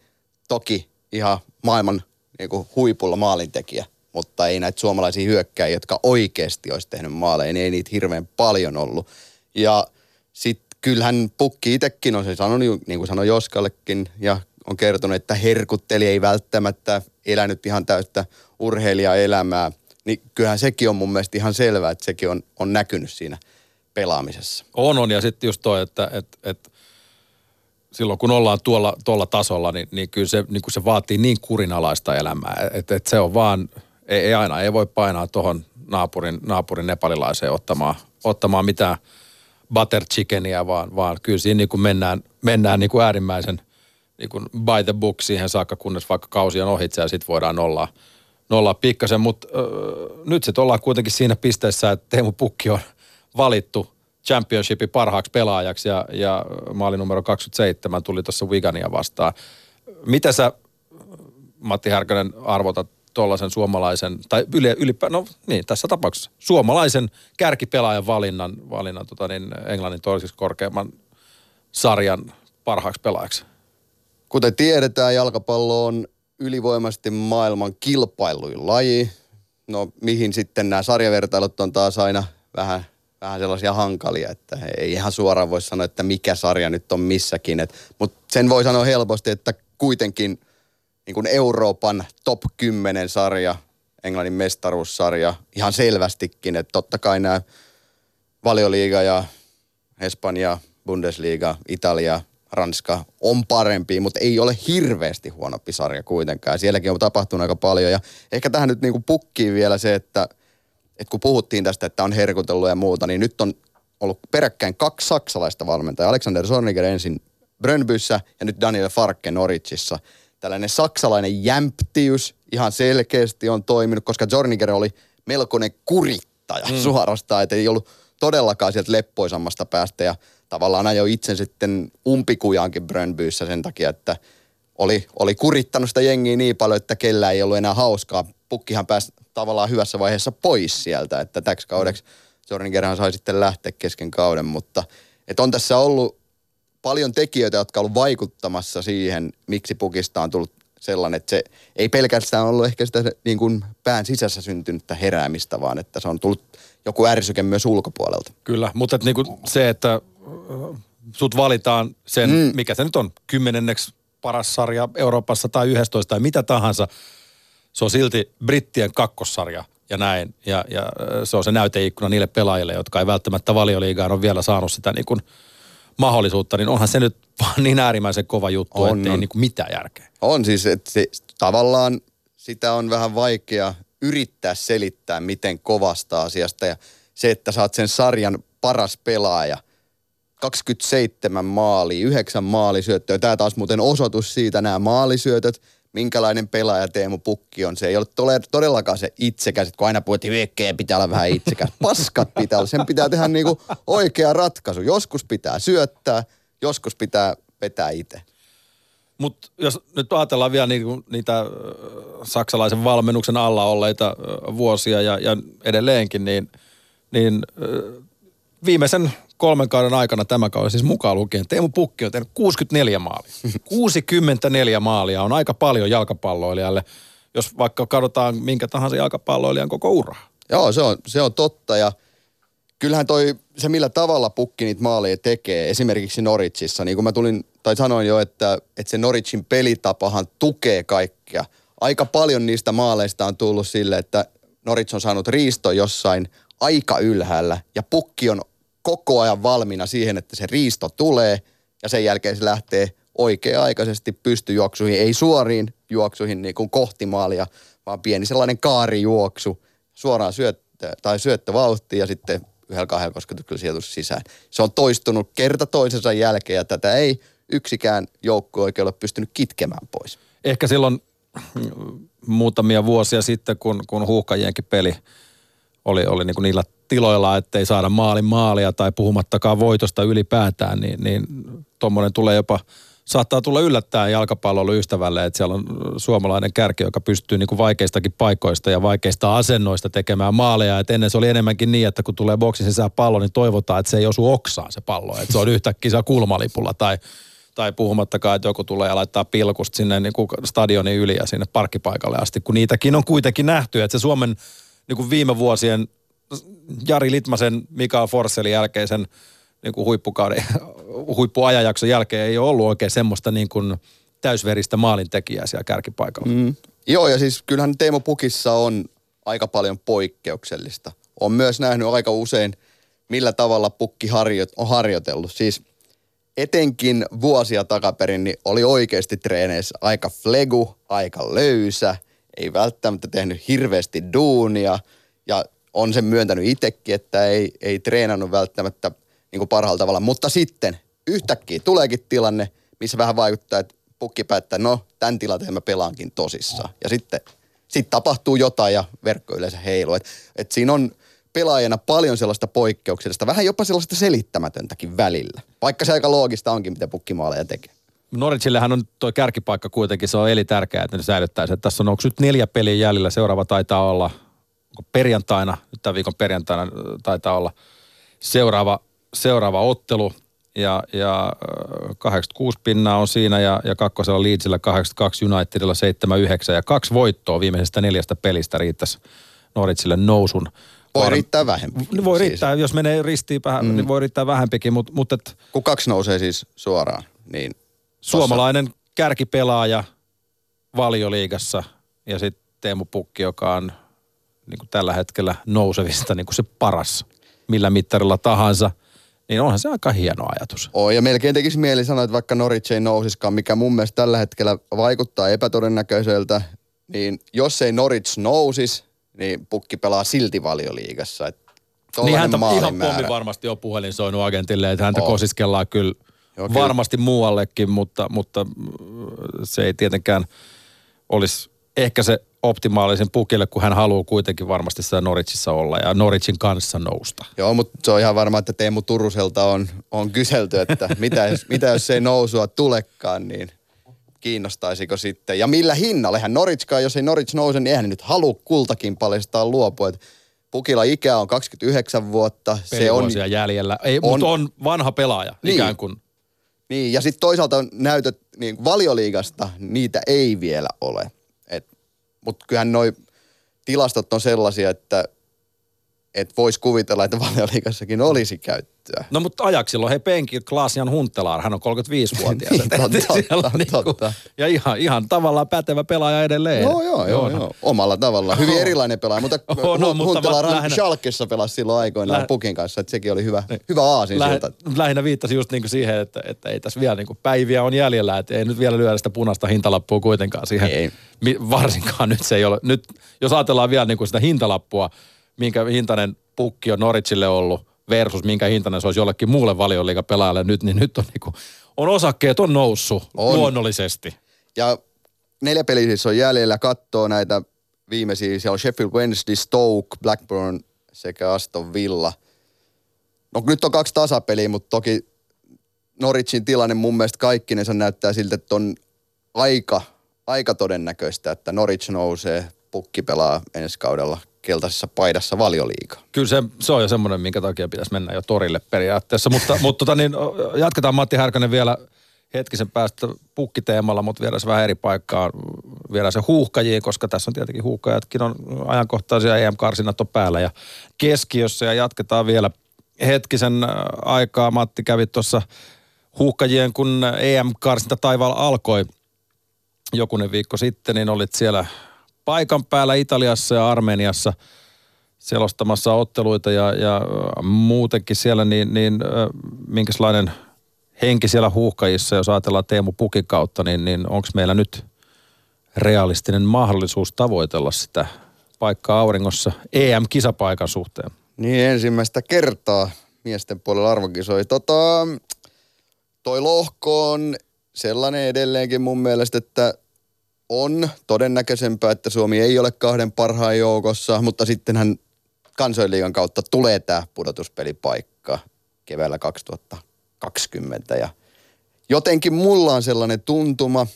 toki ihan maailman niin kuin huipulla maalintekijä, mutta ei näitä suomalaisia hyökkäjiä, jotka oikeasti olisi tehnyt maaleja, niin ei niitä hirveän paljon ollut. Ja sitten kyllähän Pukki itsekin on se sanonut, niin kuin sanoi Joskallekin, ja on kertonut, että herkutteli ei välttämättä elänyt ihan täyttä urheilijaelämää. Niin kyllähän sekin on mun mielestä ihan selvää, että sekin on, on näkynyt siinä pelaamisessa. On, on. Ja sitten just toi, että, että, että silloin kun ollaan tuolla, tuolla tasolla, niin, niin kyllä se, niin se vaatii niin kurinalaista elämää. Että, että se on vaan, ei, ei aina, ei voi painaa tuohon naapurin, naapurin nepalilaiseen ottamaan, ottamaan mitään butter chickenia, vaan, vaan kyllä siinä niin kuin mennään, mennään niin kuin äärimmäisen niin kuin by the book siihen saakka, kunnes vaikka kausi on ohitse ja sitten voidaan nollaa, nollaa pikkasen. Mutta nyt sitten ollaan kuitenkin siinä pisteessä, että Teemu Pukki on valittu championshipin parhaaksi pelaajaksi ja, ja maali numero 27 tuli tuossa Wigania vastaan. Mitä sä, Matti Härkönen, arvotat tuollaisen suomalaisen, tai yle, ylipä, no niin, tässä tapauksessa, suomalaisen kärkipelaajan valinnan, valinnan tota niin, Englannin toiseksi korkeamman sarjan parhaaksi pelaajaksi? Kuten tiedetään, jalkapallo on ylivoimaisesti maailman kilpailuin laji. No mihin sitten nämä sarjavertailut on taas aina vähän, vähän sellaisia hankalia, että ei ihan suoraan voi sanoa, että mikä sarja nyt on missäkin. Mutta sen voi sanoa helposti, että kuitenkin niin kuin Euroopan top 10 sarja, Englannin mestaruussarja, ihan selvästikin, että totta kai nämä valioliiga ja Espanja, Bundesliga, Italia, Ranska on parempi, mutta ei ole hirveästi huonompi sarja kuitenkaan. Sielläkin on tapahtunut aika paljon ja ehkä tähän nyt niinku pukkii vielä se, että, että kun puhuttiin tästä, että on herkutellut ja muuta, niin nyt on ollut peräkkäin kaksi saksalaista valmentajaa. Alexander Zorniger ensin Brönbyssä ja nyt Daniel Farke Noritsissa. Tällainen saksalainen jämptiys ihan selkeästi on toiminut, koska Zorniger oli melkoinen kurittaja mm. suorastaan, että ei ollut todellakaan sieltä leppoisammasta päästä ja tavallaan ajoi itse sitten umpikujaankin Brönbyyssä sen takia, että oli, oli kurittanut sitä jengiä niin paljon, että kellä ei ollut enää hauskaa. Pukkihan pääsi tavallaan hyvässä vaiheessa pois sieltä, että täksi kaudeksi Zornigerhan sai sitten lähteä kesken kauden, mutta että on tässä ollut paljon tekijöitä, jotka on ollut vaikuttamassa siihen, miksi pukista on tullut sellainen, että se ei pelkästään ollut ehkä sitä niin kuin pään sisässä syntynyttä heräämistä, vaan että se on tullut joku ärsyke myös ulkopuolelta. Kyllä, mutta että niin kuin se, että sut valitaan sen, mm. mikä se nyt on, kymmenenneksi paras sarja Euroopassa tai 11 tai mitä tahansa, se on silti brittien kakkossarja ja näin. Ja, ja se on se näyteikkuna niille pelaajille, jotka ei välttämättä valioliigaan ole vielä saanut sitä niin kuin mahdollisuutta, niin onhan se nyt [LAUGHS] vaan niin äärimmäisen kova juttu, on, ettei on. niin kuin mitään järkeä. On siis, että se, tavallaan sitä on vähän vaikea yrittää selittää, miten kovasta asiasta. Ja se, että saat sen sarjan paras pelaaja, 27 maali, 9 maalisyöttöä. Tämä taas muuten osoitus siitä, nämä maalisyötöt, minkälainen pelaaja Teemu Pukki on. Se ei ole todellakaan se itsekäs, kun aina puhuttiin, että pitää olla vähän itsekäs. [LAUGHS] Paskat pitää olla, sen pitää tehdä niinku oikea ratkaisu. Joskus pitää syöttää, joskus pitää vetää itse. Mutta jos nyt ajatellaan vielä niinku niitä saksalaisen valmennuksen alla olleita vuosia ja, ja edelleenkin, niin, niin viimeisen kolmen kauden aikana tämä kausi siis mukaan lukien. Teemu Pukki on tehnyt 64 maalia. 64 maalia on aika paljon jalkapalloilijalle, jos vaikka katsotaan minkä tahansa jalkapalloilijan koko ura. Joo, se on, se on totta ja kyllähän toi, se millä tavalla Pukki niitä maaleja tekee, esimerkiksi Noritsissa, niin kuin mä tulin, tai sanoin jo, että, että se Noritsin pelitapahan tukee kaikkea. Aika paljon niistä maaleista on tullut sille, että Norits on saanut riisto jossain aika ylhäällä ja pukki on koko ajan valmiina siihen, että se riisto tulee ja sen jälkeen se lähtee oikea-aikaisesti pystyjuoksuihin, ei suoriin juoksuihin niin kuin kohti maalia, vaan pieni sellainen kaarijuoksu suoraan syöttö, tai syöttövauhti ja sitten yhdellä kahdella kosketuksella sijoitus sisään. Se on toistunut kerta toisensa jälkeen ja tätä ei yksikään joukko oikein ole pystynyt kitkemään pois. Ehkä silloin muutamia vuosia sitten, kun, kun huuhkajienkin peli oli, oli niin kuin niillä tiloilla, ettei saada maalin maalia tai puhumattakaan voitosta ylipäätään, niin, niin tuommoinen tulee jopa, saattaa tulla yllättäen jalkapallon ystävälle, että siellä on suomalainen kärki, joka pystyy niin kuin vaikeistakin paikoista ja vaikeista asennoista tekemään maaleja. Et ennen se oli enemmänkin niin, että kun tulee boksin sisään pallo, niin toivotaan, että se ei osu oksaan se pallo, että se on yhtäkkiä se kulmalipulla tai tai puhumattakaan, että joku tulee ja laittaa pilkusta sinne niin kuin stadionin yli ja sinne parkkipaikalle asti, kun niitäkin on kuitenkin nähty, että se Suomen niin kuin viime vuosien Jari Litmasen, Mikael Forsselin jälkeisen niin kuin huippukauden, [LAUGHS] huippuajanjakson jälkeen ei ole ollut oikein semmoista niin kuin täysveristä maalintekijää siellä kärkipaikalla. Mm. Joo, ja siis kyllähän Teemo Pukissa on aika paljon poikkeuksellista. On myös nähnyt aika usein, millä tavalla pukki harjo- on harjoitellut. Siis etenkin vuosia takaperin niin oli oikeasti treeneissä aika flegu, aika löysä, ei välttämättä tehnyt hirveästi duunia ja on sen myöntänyt itsekin, että ei, ei treenannut välttämättä niin kuin parhaalla tavalla. Mutta sitten yhtäkkiä tuleekin tilanne, missä vähän vaikuttaa, että pukki päättää, no tämän tilanteen mä pelaankin tosissaan. Ja sitten sit tapahtuu jotain ja verkko yleensä heilu. Et, et siinä on pelaajana paljon sellaista poikkeuksellista, vähän jopa sellaista selittämätöntäkin välillä. Vaikka se aika loogista onkin, mitä pukkimaaleja tekee. Norwichillehän on tuo kärkipaikka kuitenkin, se on elitärkeää, että ne säilyttää sen. Tässä on, onko nyt neljä peliä jäljellä, seuraava taitaa olla onko perjantaina, nyt tämän viikon perjantaina taitaa olla seuraava, seuraava ottelu. Ja, ja äh, 86 pinnaa on siinä ja, ja kakkosella Leedsillä 82, Unitedilla 79 ja kaksi voittoa viimeisestä neljästä pelistä riittäisi Norwichille nousun. Voi Var- riittää vähempi. Voi Siis. riittää, jos menee ristiin vähän, mm. niin voi riittää vähempikin, mutta, mutta et Kun kaksi nousee siis suoraan, niin suomalainen kärkipelaaja valioliigassa ja sitten Teemu Pukki, joka on niin kuin tällä hetkellä nousevista niin kuin se paras millä mittarilla tahansa, niin onhan se aika hieno ajatus. Oo, ja melkein tekisi mieli sanoa, että vaikka Norwich ei nousiskaan, mikä mun mielestä tällä hetkellä vaikuttaa epätodennäköiseltä, niin jos ei Norwich nousis, niin pukki pelaa silti valioliigassa. Niin häntä ihan pommi varmasti on puhelin soinut agentille, että häntä Oo. kosiskellaan kyllä Joo, kyllä. varmasti muuallekin, mutta, mutta mm, se ei tietenkään olisi ehkä se optimaalisen pukille, kun hän haluaa kuitenkin varmasti siellä Norwichissa olla ja Norwichin kanssa nousta. Joo, mutta se on ihan varma, että Teemu Turuselta on, on kyselty, että [LAUGHS] mitä jos, mitä jos ei nousua tulekaan, niin kiinnostaisiko sitten. Ja millä hinnalla? Eihän Norwichkaan, jos ei Norwich nouse, niin eihän ne nyt halua kultakin paljastaa luopua. Et Pukilla ikä on 29 vuotta. Se on, jäljellä. Ei, on- mutta on vanha pelaaja Niin. ikään kuin. Niin, ja sitten toisaalta näytöt niin valioliigasta, niitä ei vielä ole. Mutta kyllähän noi tilastot on sellaisia, että et voisi kuvitella, että valioliigassakin olisi käyttöä. No mutta ajaksilla on he penki Klaasian Huntelaar, hän on 35-vuotias. [LAUGHS] Niin, totta, Siellä totta, niinku- totta. Ja ihan, ihan tavallaan pätevä pelaaja edelleen. Joo, joo, joo, joo. Omalla tavalla. Hyvin Joo. erilainen pelaaja, mutta Oh, [LAUGHS] oh, no, no, mutta Huntela mä- Ran lähinnä- Schalkessa pelasi silloin aikoinaan Läh- Pukin kanssa, että sekin oli hyvä, hyvä aasin Läh, siltä. lähinnä viittasi just niinku siihen, että, että ei tässä vielä niinku päiviä on jäljellä, että ei nyt vielä lyödä sitä punaista hintalappua kuitenkaan siihen. Ei. Varsinkaan nyt se ei ole. Nyt jos ajatellaan vielä niinku sitä hintalappua, minkä hintainen pukki on Norwichille ollut versus minkä hintainen se olisi jollekin muulle valioliigapelaajalle nyt, niin nyt on, niinku, on osakkeet on noussut On. luonnollisesti. Ja neljä peliä siis on jäljellä, katsoo näitä viimeisiä, siellä on Sheffield Wednesday, Stoke, Blackburn sekä Aston Villa. No nyt on kaksi tasapeliä, mutta toki Norwichin tilanne mun mielestä kaikkinensa näyttää siltä, että on aika, aika todennäköistä, että Norwich nousee, pukki pelaa ensi kaudella keltaisessa paidassa valioliigaa. Kyllä se, se on jo semmoinen, minkä takia pitäisi mennä jo torille periaatteessa. Mutta, [LAUGHS] mutta tota niin, jatketaan Matti Härkönen vielä hetkisen päästä pukkiteemalla, mutta viedään se vähän eri paikkaan. Viedään se huuhkajiin, koska tässä on tietenkin huuhkajatkin on ajankohtaisia EM-karsinat on päällä ja keskiössä. Ja jatketaan vielä hetkisen aikaa. Matti kävi tuossa huuhkajien, kun EM-karsinta taivaalla alkoi jokunen viikko sitten, niin olit siellä paikan päällä Italiassa ja Armeniassa selostamassa otteluita ja, ja muutenkin siellä, niin, niin äh, minkälainen henki siellä huuhkajissa, jos ajatellaan Teemu Pukin kautta, niin, niin onko meillä nyt realistinen mahdollisuus tavoitella sitä paikkaa auringossa EM-kisapaikan suhteen? Niin ensimmäistä kertaa miesten puolella arvokisoi. Tota, toi lohko on sellainen edelleenkin mun mielestä, että on todennäköisempää, että Suomi ei ole kahden parhaan joukossa, mutta sittenhän kansoinliigan kautta tulee tämä pudotuspelipaikka keväällä 2020. Ja jotenkin mulla on sellainen tuntuma,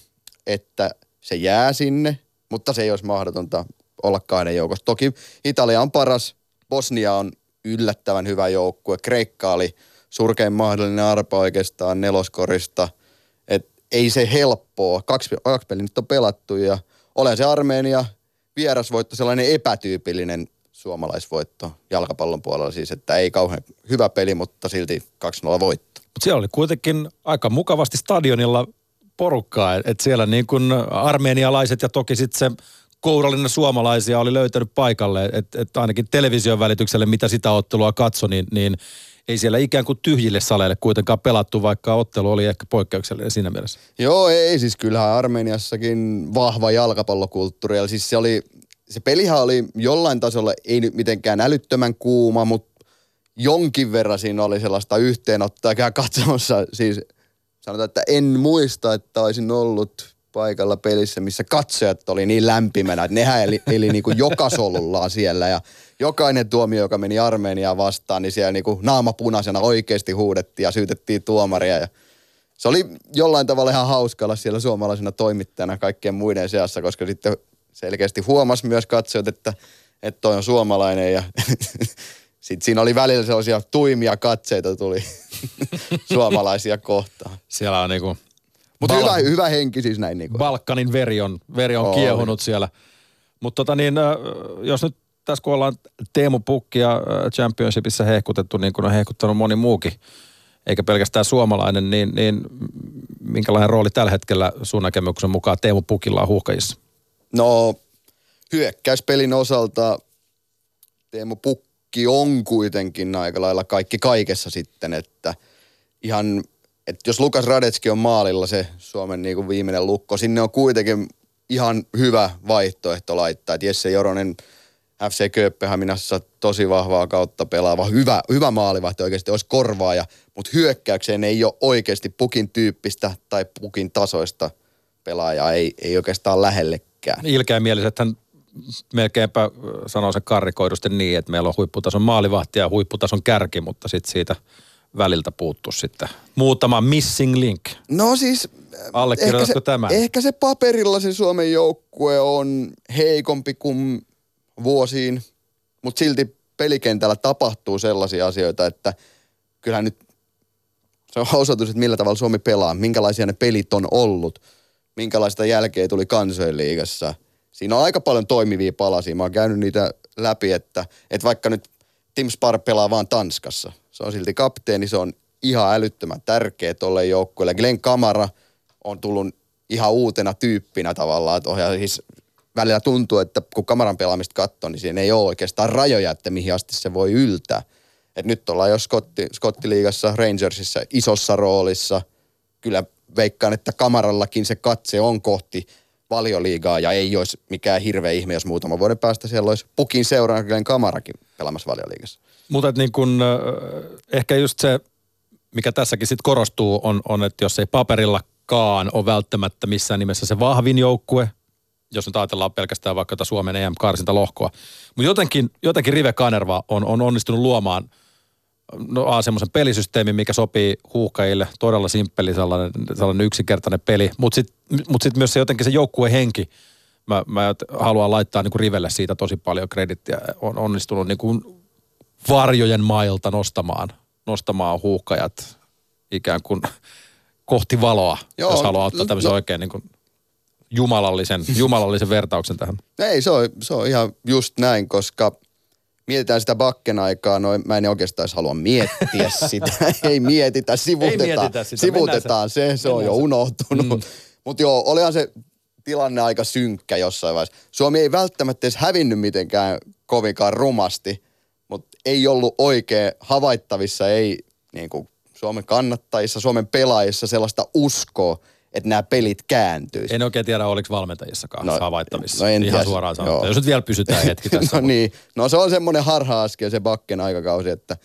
että se jää sinne, mutta se ei olisi mahdotonta olla kahden joukossa. Toki Italia on paras, Bosnia on yllättävän hyvä joukkue, Kreikka oli surkein mahdollinen arpa oikeastaan neloskorista. Ei se helppoa. Kaksi, kaksi peliä nyt on pelattu ja olen se Armeenia vierasvoitto, sellainen epätyypillinen suomalaisvoitto jalkapallon puolella siis, että ei kauhean hyvä peli, mutta silti 2-0 voitto. Mutta siellä oli kuitenkin aika mukavasti stadionilla porukkaa, että et siellä niin kuin armeenialaiset ja toki sitten se kourallinen suomalaisia oli löytänyt paikalle, että et ainakin television välitykselle, mitä sitä ottelua katso, niin, niin ei siellä ikään kuin tyhjille saleille kuitenkaan pelattu, vaikka ottelu oli ehkä poikkeuksellinen siinä mielessä. Joo, ei siis kyllähän Armeniassakin vahva jalkapallokulttuuri. Ja siis se oli, se pelihän oli jollain tasolla, ei nyt mitenkään älyttömän kuuma, mutta jonkin verran siinä oli sellaista yhteenottoa. Käy katsomassa siis, sanotaan, että en muista, että olisin ollut paikalla pelissä, missä katsojat oli niin lämpimänä, että nehän eli, eli niin kuin joka solullaan siellä ja jokainen tuomio, joka meni Armeniaan vastaan, niin siellä niin kuin naama punaisena oikeasti huudettiin ja syytettiin tuomaria ja se oli jollain tavalla ihan hauska olla siellä suomalaisena toimittajana kaikkien muiden seassa, koska sitten selkeästi huomasi myös katsojat, että, että toi on suomalainen ja [LAUGHS] sitten siinä oli välillä sellaisia tuimia katseita tuli [LAUGHS] suomalaisia kohtaan. Siellä on niinku... Mutta Bal- hyvä, hyvä henki siis näin. Niin kuin. Balkanin veri on, veri on kiehunut siellä. Mutta tota niin, äh, jos nyt tässä kun ollaan Teemu Pukkia äh, Championshipissa hehkutettu, niin kuin on hehkuttanut moni muukin, eikä pelkästään suomalainen, niin, niin minkälainen rooli tällä hetkellä sun näkemyksen mukaan Teemu Pukilla on huuhkajissa? No hyökkäyspelin osalta Teemu Pukki on kuitenkin aika lailla kaikki kaikessa sitten, että ihan, että jos Lukas Radetski on maalilla se Suomen niin kuin viimeinen lukko, sinne on kuitenkin ihan hyvä vaihtoehto laittaa, että Jesse Joronen FC Kööpenhaminassa tosi vahvaa kautta pelaava, hyvä, hyvä maalivahti oikeasti olisi korvaaja, mutta hyökkäykseen ei ole oikeasti pukin tyyppistä tai pukin tasoista pelaajaa, ei, ei oikeastaan lähellekään. Ilkeämielisethän melkeinpä sanoo se karrikoidusti niin, että meillä on huipputason maalivahti ja huipputason kärki, mutta sitten siitä väliltä puuttuu sitten muutama missing link. No siis... Allekirjoitatko ehkä se, tämän? Ehkä se paperilla se Suomen joukkue on heikompi kuin vuosiin, mutta silti pelikentällä tapahtuu sellaisia asioita, että kyllähän nyt se on osoitus, että millä tavalla Suomi pelaa, minkälaisia ne pelit on ollut, minkälaista jälkeä tuli kansojenliigassa. Siinä on aika paljon toimivia palasia. Mä oon käynyt niitä läpi, että, että vaikka nyt Tim Spar pelaa vaan Tanskassa. Se on silti kapteeni, se on ihan älyttömän tärkeä tolle joukkueelle. Glenn Kamara on tullut ihan uutena tyyppinä tavallaan. Että siis välillä tuntuu, että kun Kamaran pelaamista katsoo, niin siinä ei ole oikeastaan rajoja, että mihin asti se voi yltää. Et nyt ollaan jo Scotti, Scottiliigassa, Rangersissa isossa roolissa. Kyllä veikkaan, että Kamarallakin se katse on kohti valioliigaa ja ei olisi mikään hirveä ihme, jos muutaman vuoden päästä siellä olisi pukin seuraan Kamarakin pelaamassa valioliigassa. Mutta niin kun, äh, ehkä just se, mikä tässäkin sitten korostuu, on, on, että jos ei paperillakaan ole välttämättä missään nimessä se vahvin joukkue, jos nyt ajatellaan pelkästään vaikka Suomen EM-karsinta lohkoa. Mutta jotenkin, jotenkin Rive Kanerva on, on onnistunut luomaan no, A, semmoisen pelisysteemin, mikä sopii huuhkajille, todella simppeli sellainen, sellainen yksinkertainen peli, mutta sitten mut sit myös se jotenkin se joukkueen henki, mä, mä haluan laittaa niin kuin Rivelle siitä tosi paljon kredittiä, on onnistunut niin kuin varjojen mailta nostamaan, nostamaan huuhkajat ikään kuin kohti valoa, Joo, Joo, jos haluaa ottaa tämmöisen no- oikein niin kuin jumalallisen, jumalallisen vertauksen tähän. Ei, se on, se on ihan just näin, koska mietitään sitä bakken aikaa, no mä en oikeastaan halua miettiä [LAUGHS] sitä. Ei mietitä, sivutetaan, mietitä sitä, sivutetaan se, se on jo unohtunut. Mm. Mutta joo, olihan se tilanne aika synkkä jossain vaiheessa. Suomi ei välttämättä edes hävinnyt mitenkään kovinkaan rumasti, mutta ei ollut oikein havaittavissa, ei niin kuin Suomen kannattajissa, Suomen pelaajissa sellaista uskoa, että nämä pelit kääntyisivät. En oikein tiedä, oliko valmentajissakaan no, havaittavissa. no en Ihan tiedä. suoraan sanottuna. Jos nyt vielä pysytään hetki [LAUGHS] tässä. no niin, no se on semmoinen harha-askel se bakken aikakausi, että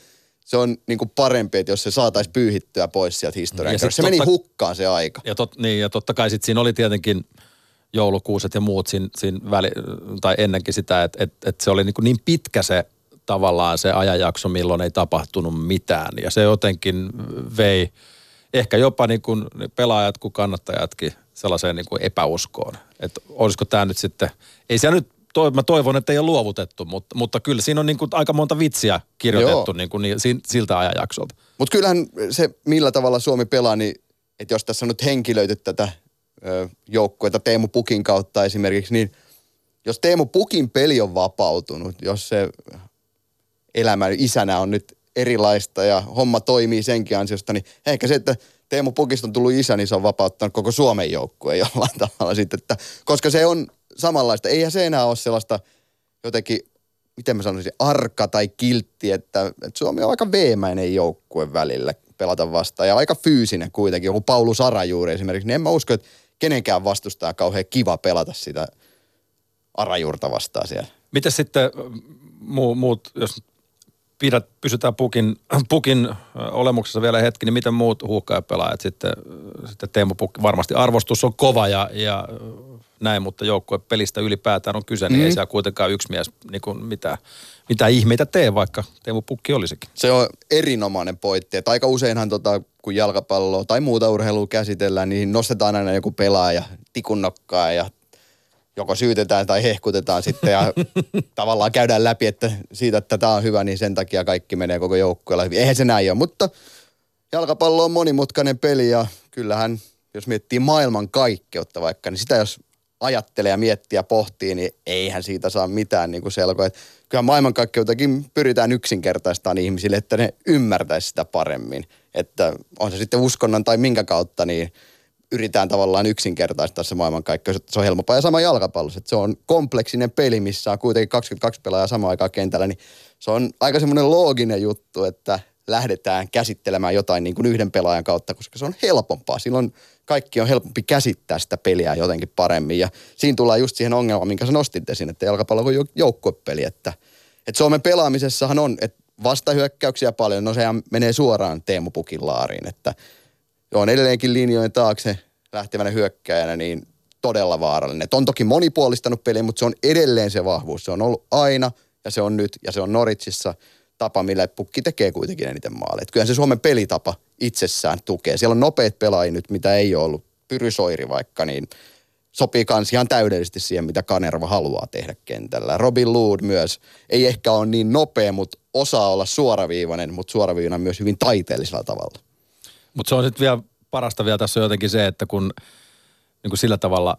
se on niinku parempi, että jos se saataisiin pyyhittyä pois sieltä historian. Se meni hukkaan se aika. Ja, tot, niin, ja totta kai sitten siinä oli tietenkin joulukuuset ja muut siinä, siinä väli, tai ennenkin sitä, että et, et se oli niin, niin pitkä se tavallaan se ajanjakso, milloin ei tapahtunut mitään. Ja se jotenkin vei ehkä jopa niin kuin pelaajat kuin kannattajatkin sellaiseen niin kuin epäuskoon. Että olisiko tämä nyt sitten, ei siellä nyt, toi, mä toivon, että ei ole luovutettu, mutta, mutta kyllä siinä on niin kuin aika monta vitsiä kirjoitettu Joo. niin kuin niin, si- siltä ajanjaksolta. Mutta kyllähän se, millä tavalla Suomi pelaa, niin että jos tässä on nyt henkilöity tätä joukkuetta Teemu Pukin kautta esimerkiksi, niin jos Teemu Pukin peli on vapautunut, jos se elämä isänä on nyt erilaista ja homma toimii senkin ansiosta, niin ehkä se, että Teemu Pukista on tullut isä, niin se on vapauttanut koko Suomen joukkueen jollain [LAUGHS] tavalla sitten, että, koska se on samanlaista. Eihän se enää ole sellaista jotenkin, miten mä sanoisin, arka tai kiltti, että, että Suomi on aika veemäinen joukkue välillä pelata vastaan ja aika fyysinen kuitenkin. Joku Paulu Sarajuuri esimerkiksi, niin en mä usko, että kenenkään vastustaa kauhean kiva pelata sitä Arajuurta vastaan siellä. Miten sitten muu, muut, jos pidät, pysytään pukin, [CLEARS THROAT] pukin olemuksessa vielä hetki, niin miten muut huuhkajapelaajat sitten, sitten Teemu Pukki, varmasti arvostus on kova ja, ja näin, mutta joukkuepelistä ylipäätään on kyse, niin Mm. ei siellä kuitenkaan yksi mies niin kuin mitä, mitä ihmeitä tee, vaikka Teemu Pukki olisikin. Se on erinomainen pointti, että aika useinhan tota, kun jalkapalloa tai muuta urheilua käsitellään, niin nostetaan aina joku pelaaja tikunnokkaa ja joko syytetään tai hehkutetaan sitten ja [LAUGHS] tavallaan käydään läpi, että siitä, että tämä on hyvä, niin sen takia kaikki menee koko joukkueella hyvin. Eihän se näin ole, mutta jalkapallo on monimutkainen peli ja kyllähän, jos miettii maailman kaikkeutta vaikka, niin sitä jos ajattelee ja miettii ja pohtii, niin eihän siitä saa mitään niin kuin selkoa. Kyllä maailmankaikkeutakin pyritään yksinkertaistamaan ihmisille, että ne ymmärtäisi sitä paremmin. Että on se sitten uskonnon tai minkä kautta, niin yritetään tavallaan yksinkertaistaa se maailmankaikkeus, että se on helpompaa. Ja sama jalkapallossa, että se on kompleksinen peli, missä on kuitenkin 22 pelaajaa samaan aikaan kentällä, niin se on aika semmoinen looginen juttu, että lähdetään käsittelemään jotain niin kuin yhden pelaajan kautta, koska se on helpompaa. Silloin kaikki on helpompi käsittää sitä peliä jotenkin paremmin. Ja siinä tullaan just siihen ongelmaan, minkä sä nostit esiin, että jalkapallo on jo- joukkuepeli. Että, että Suomen pelaamisessahan on, että vastahyökkäyksiä paljon, no sehän menee suoraan Teemu Pukin laariin. Että on edelleenkin linjojen taakse lähtevänä hyökkäjänä, niin todella vaarallinen. On toki monipuolistanut peliä, mutta se on edelleen se vahvuus. Se on ollut aina ja se on nyt ja se on Noritsissa tapa, millä pukki tekee kuitenkin eniten maaleja. Et Kyllähän se Suomen pelitapa itsessään tukee. Siellä on nopeat pelaajia nyt, mitä ei ole ollut. Pyrysoiri vaikka, niin sopii kans ihan täydellisesti siihen, mitä Kanerva haluaa tehdä kentällä. Robin Lood myös ei ehkä ole niin nopea, mutta osaa olla suoraviivainen, mutta suoraviivainen myös hyvin taiteellisella tavalla. Mutta se on sitten vielä parasta vielä tässä on jotenkin se, että kun niin kuin sillä tavalla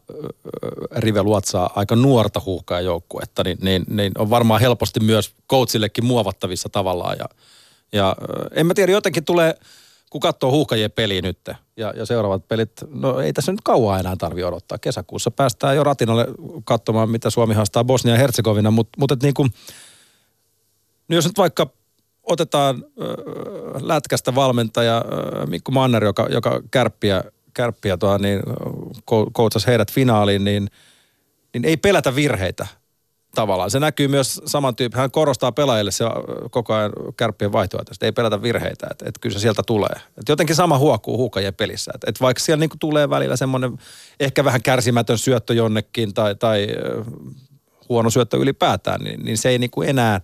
Rive luotsaa aika nuorta huuhkaa joukkuetta, niin, niin, niin, on varmaan helposti myös coachillekin muovattavissa tavallaan. Ja, ja en mä tiedä, jotenkin tulee, kun katsoo huuhkajien peliä nyt ja, ja seuraavat pelit, no ei tässä nyt kauan enää tarvi odottaa. Kesäkuussa päästään jo ratinalle katsomaan, mitä Suomi haastaa Bosnia ja Herzegovina, mutta mut et niin kuin, No jos nyt vaikka otetaan äh, lätkästä valmentaja äh, Mikko Manner, joka, joka kärppiä, kärppiä tuo, niin ko- coachasi heidät finaaliin, niin, niin ei pelätä virheitä tavallaan. Se näkyy myös saman tyyppi. Hän korostaa pelaajille se koko ajan kärppien vaihtoehtoista. Ei pelätä virheitä, että et kyllä se sieltä tulee. Et jotenkin sama huokuu huukajien pelissä. Että et vaikka siellä niinku tulee välillä semmoinen ehkä vähän kärsimätön syöttö jonnekin tai, tai huono syöttö ylipäätään, niin, niin se ei niinku enää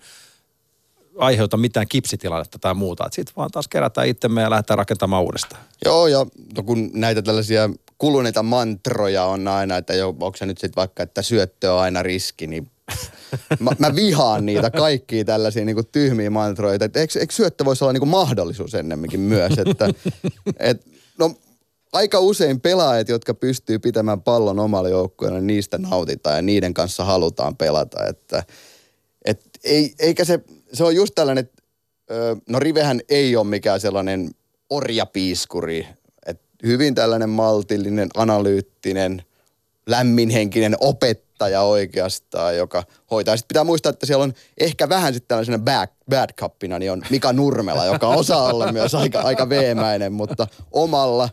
aiheuta mitään kipsitilannetta tai muuta. Sitten vaan taas kerätään itsemme ja lähdetään rakentamaan uudestaan. Joo, ja no kun näitä tällaisia kuluneita mantroja on aina, että jo, onko se nyt sitten vaikka, että syöttö on aina riski, niin [LAUGHS] mä, mä vihaan niitä kaikkia tällaisia niin tyhmiä mantroita. Että eikö, eikö syöttö voisi olla niin mahdollisuus ennemminkin myös, että [LAUGHS] et, no, aika usein pelaajat, jotka pystyy pitämään pallon omalla joukkueella, niin niistä nautitaan ja niiden kanssa halutaan pelata. Että, et ei, eikä se, se on just tällainen, että no Rivehän ei ole mikään sellainen orjapiiskuri. Et hyvin tällainen maltillinen, analyyttinen, lämminhenkinen opettaja oikeastaan, joka hoitaa. Sitten pitää muistaa, että siellä on ehkä vähän sitten tällaisena bad, bad cupina, niin on Mika Nurmela, joka osaa olla myös aika, aika veemäinen, mutta omalla,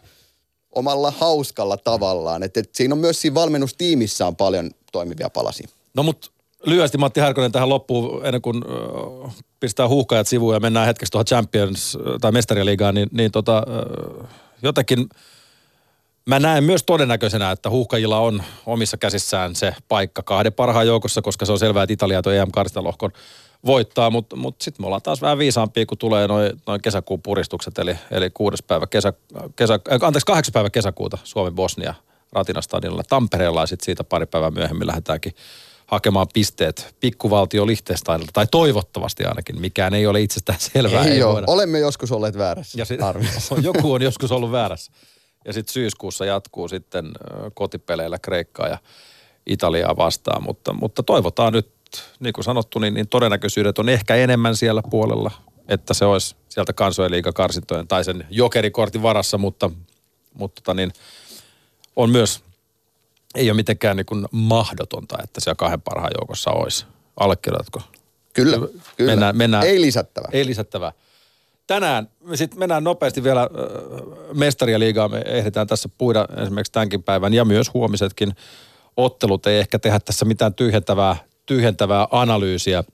omalla hauskalla tavallaan. Et, et siinä on myös siinä valmennustiimissä on paljon toimivia palasia. No mut lyhyesti Matti Härkönen tähän loppuun, ennen kuin äh, pistää huuhkajat sivuun ja mennään hetkeksi tuohon Champions tai Mestariliigaan, niin, niin tota, äh, jotenkin mä näen myös todennäköisenä, että huuhkajilla on omissa käsissään se paikka kahden parhaan joukossa, koska se on selvää, että Italia tuo em lohkon voittaa, mutta mut sitten me ollaan taas vähän viisaampia, kun tulee noin noi kesäkuun puristukset, eli, eli kuudes päivä kesä, kesä, äh, anteeksi, kahdeksas päivä kesäkuuta Suomen Bosnia Ratinastadionilla. Tampereella ja sitten siitä pari päivää myöhemmin lähdetäänkin hakemaan pisteet pikkuvaltio Liechtensteinilta, tai toivottavasti ainakin. Mikään ei ole itsestään selvää. Ei, ei ole. Olemme joskus olleet väärässä Ja sit, [LAUGHS] joku on joskus ollut väärässä. Ja sitten syyskuussa jatkuu sitten kotipeleillä Kreikkaa ja Italiaa vastaan. Mutta, mutta toivotaan nyt, niin kuin sanottu, niin, niin todennäköisyydet on ehkä enemmän siellä puolella, että se olisi sieltä kansojen liigakarsintojen tai sen jokerikortin varassa, mutta, mutta tota niin, on myös, ei ole mitenkään niin kuin mahdotonta, että siellä kahden parhaan joukossa olisi. Allekirjoitatko? Kyllä, kyllä. Mennään, mennään. Ei lisättävä. Ei lisättävää. Tänään me sitten mennään nopeasti vielä äh, mestaria liigaa. Me ehditään tässä puida esimerkiksi tämänkin päivän ja myös huomisetkin ottelut. Ei ehkä tehdä tässä mitään tyhjentävää, tyhjentävää analyysiä.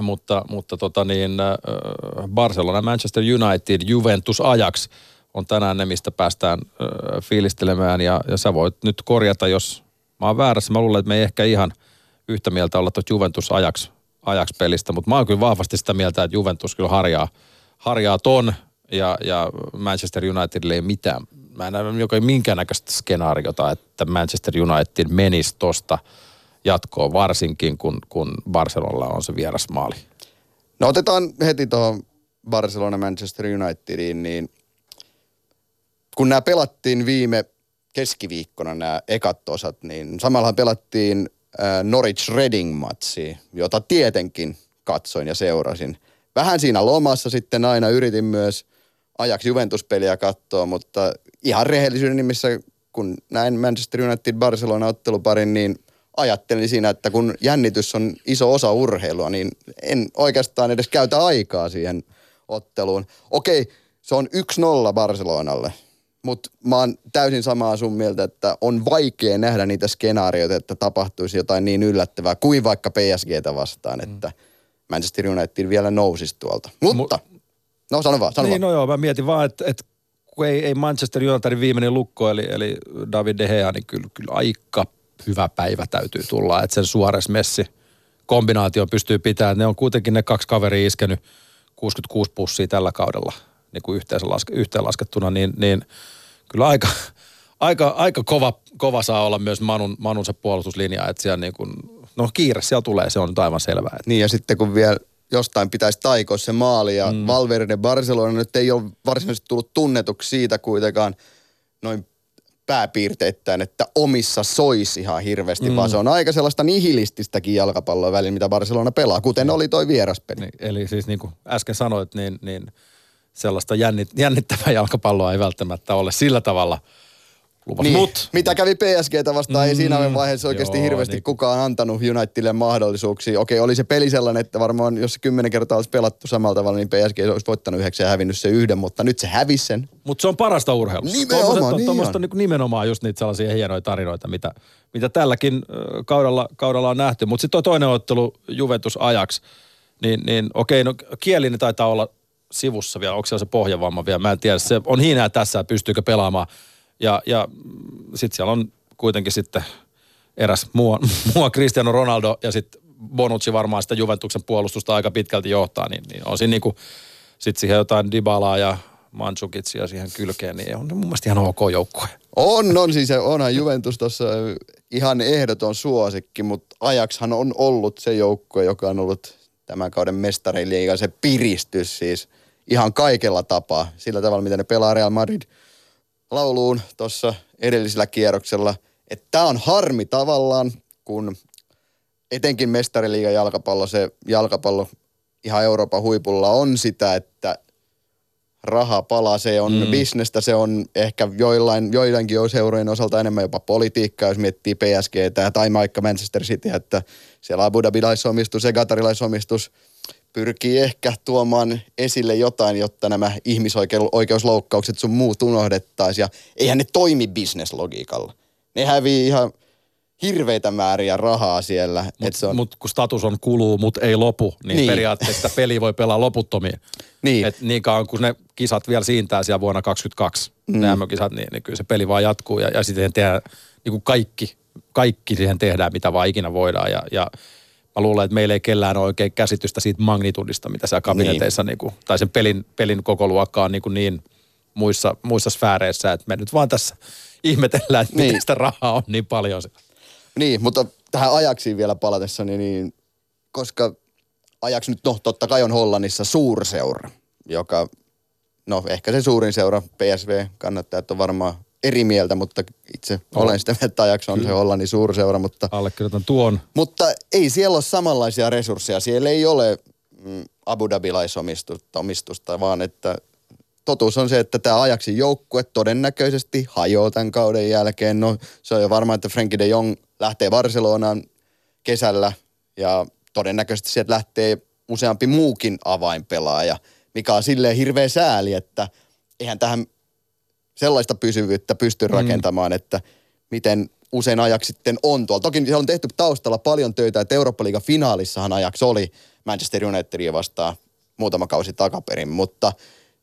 Mutta, mutta tota niin, äh, Barcelona, Manchester United, Juventus, Ajax on tänään ne, mistä päästään äh, fiilistelemään. Ja, ja sä voit nyt korjata, jos Mä oon väärässä, mä luulen, että me ei ehkä ihan yhtä mieltä olla tuota Juventus ajaksi, ajaksi pelistä, mutta mä oon kyllä vahvasti sitä mieltä, että Juventus kyllä harjaa, harjaa ton ja, ja Manchester Unitedille ei mitään. Mä en näe joka minkäännäköistä skenaariota, että Manchester United menisi tosta jatkoon, varsinkin kun, kun Barcelonalla on se vierasmaali. No otetaan heti tuohon Barcelona Manchester Unitediin, niin kun nämä pelattiin viime keskiviikkona nämä ekat osat, niin samalla pelattiin Norwich Reading-matsi, jota tietenkin katsoin ja seurasin. Vähän siinä lomassa sitten aina yritin myös ajax Juventus-peliä katsoa, mutta ihan rehellisyyden nimissä, kun näin Manchester United Barcelona otteluparin, niin ajattelin siinä, että kun jännitys on iso osa urheilua, niin en oikeastaan edes käytä aikaa siihen otteluun. Okei, se on 1-0 Barcelonalle, mutta mä oon täysin samaa sun mieltä, että on vaikea nähdä niitä skenaarioita, että tapahtuisi jotain niin yllättävää kuin vaikka PSGtä vastaan, että Manchester United vielä nousisi tuolta. Mutta, no sano vaan, sano Niin, vaan. no joo, mä mietin vaan, että, että kun ei, ei Manchester Unitedin viimeinen lukko, eli, eli David De Gea, niin kyllä, kyllä aika hyvä päivä täytyy tulla, että sen Suores Messi kombinaatio pystyy pitämään. Ne on kuitenkin ne kaksi kaveria iskenyt 66 pussia tällä kaudella niin kuin yhteenlaske, yhteenlaskettuna, niin, niin kyllä aika, aika, aika kova, kova, saa olla myös Manun, Manun se puolustuslinja, että siellä niin kuin, no kiire siellä tulee, se on nyt aivan selvää. Että Niin ja sitten kun vielä jostain pitäisi taikoa se maali ja mm. Valverde Barcelona nyt ei ole varsinaisesti tullut tunnetuksi siitä kuitenkaan noin pääpiirteittäin, että omissa soisi ihan hirveästi, mm. vaan se on aika sellaista nihilististäkin jalkapalloa välillä, mitä Barcelona pelaa, kuten oli toi vieraspeli. Niin, eli siis niin kuin äsken sanoit, niin, niin sellaista jännit, jännittävää jalkapalloa ei välttämättä ole sillä tavalla luvassa. Niin. Mut, Mitä kävi PSGtä vastaan, mm, ei siinä vaiheessa oikeasti joo, hirveästi niin. kukaan antanut Unitedille mahdollisuuksia. Okei, oli se peli sellainen, että varmaan jos se kymmenen kertaa olisi pelattu samalla tavalla, niin PSG olisi voittanut yhdeksän ja hävinnyt se yhden, mutta nyt se hävisi sen. Mutta se on parasta urheilussa. Nimenomaan, Tuommoiset niin on. niin nimenomaan just niitä sellaisia hienoja tarinoita, mitä, mitä tälläkin kaudella, kaudella on nähty. Mutta sitten tuo toinen ottelu Juventus Ajax, niin, niin okei, no kielinen taitaa olla sivussa vielä. Onko se pohjavamma vielä? Mä en tiedä. Se on hiinää tässä, pystyykö pelaamaan. Ja, ja sitten siellä on kuitenkin sitten eräs mua, [LAUGHS] mua Cristiano Ronaldo ja sitten Bonucci varmaan sitä Juventuksen puolustusta aika pitkälti johtaa, niin, niin on siinä niinku, sitten siihen jotain Dybalaa ja Manchukitsia siihen kylkeen, niin on mun mielestä ihan ok joukkue. On, on siis, onhan Juventus tuossa ihan ehdoton suosikki, mutta Ajaxhan on ollut se joukkue, joka on ollut tämän kauden mestariliiga, se piristys siis ihan kaikella tapaa. Sillä tavalla, miten ne pelaa Real Madrid lauluun tuossa edellisellä kierroksella. Että tämä on harmi tavallaan, kun etenkin mestariliigan jalkapallo, se jalkapallo ihan Euroopan huipulla on sitä, että raha palaa, se on mm. bisnestä, se on ehkä joillain, joidenkin seurojen osalta enemmän jopa politiikkaa, jos miettii PSG tai vaikka Manchester City, että siellä Abu Dhabilaisomistus ja Qatarilaisomistus pyrkii ehkä tuomaan esille jotain, jotta nämä ihmisoikeusloukkaukset sun muut unohdettaisiin. Ja eihän ne toimi bisneslogiikalla. Ne hävii ihan hirveitä määriä rahaa siellä. Mutta on, mut, kun status on kuluu, mutta ei lopu, niin, Niin. periaatteessa peli voi pelaa loputtomiin. Niin. Et niin kauan kun ne kisat vielä siintää siellä vuonna 2022, mm. nämä MM-kisat, niin, niin kyllä se peli vaan jatkuu ja, ja sitten tehdään niin kuin kaikki, kaikki siihen tehdään, mitä vaan ikinä voidaan. Ja, ja mä luulen, että meillä ei kellään ole oikein käsitystä siitä magnitudista, mitä siellä kabineteissa, niin. Niin kuin, tai sen pelin, pelin koko luokka on niin, kuin niin muissa, muissa sfääreissä, että me nyt vaan tässä ihmetellään, että. Niin. miten sitä rahaa on niin paljon. siellä. Niin, mutta tähän ajaksiin vielä palatessa, niin, niin koska Ajax nyt, no totta kai on Hollannissa suurseura, joka, no ehkä se suurin seura, PSV, kannattajat on varmaan eri mieltä, mutta itse No. olen sitä mieltä, että Ajax on se Hollannin suurseura, mutta, Allekirjoitan tuon. mutta ei siellä ole samanlaisia resursseja. Siellä ei ole mm, Abu Dhabilaisomistusta, omistusta, vaan että totuus on se, että tämä Ajaxin joukkue todennäköisesti hajoaa tämän kauden jälkeen. No se on jo varma, että Frenkie de Jong lähtee Barcelonaan kesällä ja todennäköisesti sieltä lähtee useampi muukin avainpelaaja, mikä on silleen hirveä sääli, että eihän tähän sellaista pysyvyyttä pysty rakentamaan, että miten usein ajak sitten on tuolla. Toki siellä on tehty taustalla paljon töitä, että Eurooppa-liigan finaalissahan ajaks oli Manchester Unitedia vastaan muutama kausi takaperin, mutta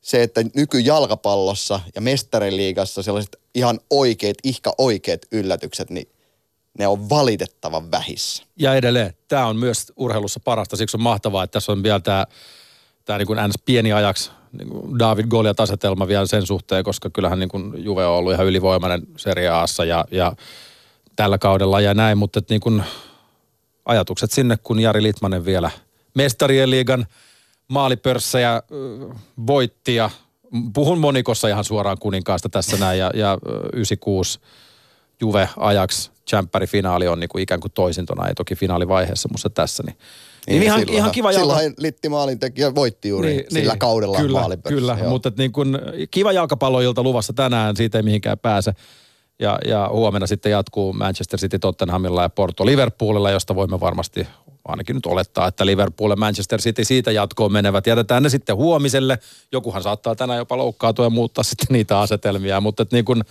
se, että nykyjalkapallossa ja mestariliigassa sellaiset ihan oikeat, ihka oikeat yllätykset, niin ne on valitettavan vähissä. Ja edelleen, tämä on myös urheilussa parasta, siksi on mahtavaa, että tässä on vielä tämä, tämä niin kuin ns. pieni ajaksi niin kuin David Goliat asetelma vielä sen suhteen, koska kyllähän niin kuin Juve on ollut ihan ylivoimainen Serie Aassa ja, ja tällä kaudella ja näin, mutta että niin kuin ajatukset sinne, kun Jari Litmanen vielä mestarien liigan maalipörssejä voitti ja puhun monikossa ihan suoraan kuninkaasta tässä näin ja, ja ö, 96 Juve Ajax finaali on niin kuin ikään kuin toisintona, ei toki finaalivaiheessa, mutta tässä. Niin, niin ihan, silloinhan- ihan kiva jalka... Silloin Litti maalintekijä voitti juuri niin, sillä kaudella kyllä, Kyllä, joo. mutta niin kun, kiva jalkapalloilta luvassa tänään, siitä ei mihinkään pääse. Ja, ja huomenna sitten jatkuu Manchester City Tottenhamilla ja Porto Liverpoolilla, josta voimme varmasti ainakin nyt olettaa, että Liverpool ja Manchester City siitä jatkoon menevät. Jätetään ne sitten huomiselle. Jokuhan saattaa tänään jopa loukkaantua ja muuttaa sitten niitä asetelmia, mutta et niin kun,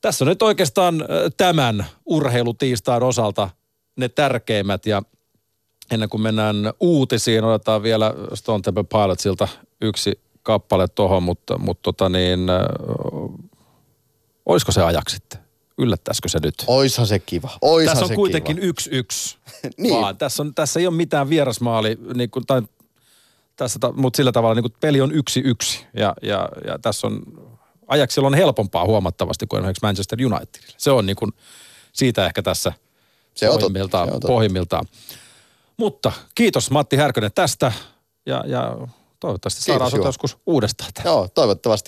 tässä on nyt oikeastaan tämän urheilutiistain osalta ne tärkeimmät ja ennen kuin mennään uutisiin, otetaan vielä Stone Temple Pilotsilta yksi kappale tuohon, mutta, mutta tota niin, olisiko se ajaksi sitten? Yllättäisikö se nyt? Oishan se kiva. Oishan tässä on se kuitenkin kiva. yksi yksi. [LAUGHS] Niin. Vaan tässä, on, tässä ei ole mitään vierasmaali, niin kuin, tai tässä, ta- mutta sillä tavalla niin kuin peli on yksi yksi. Ja, ja, ja tässä on, ajaksilla on helpompaa huomattavasti kuin esimerkiksi Manchester Unitedilla. Se on niin kuin, siitä ehkä tässä Se pohjimmiltaan. se pohjimmiltaan. Mutta kiitos Matti Härkönen tästä ja, ja toivottavasti saadaan Kiitos, sinut Juha. joskus uudestaan. Joo, toivottavasti.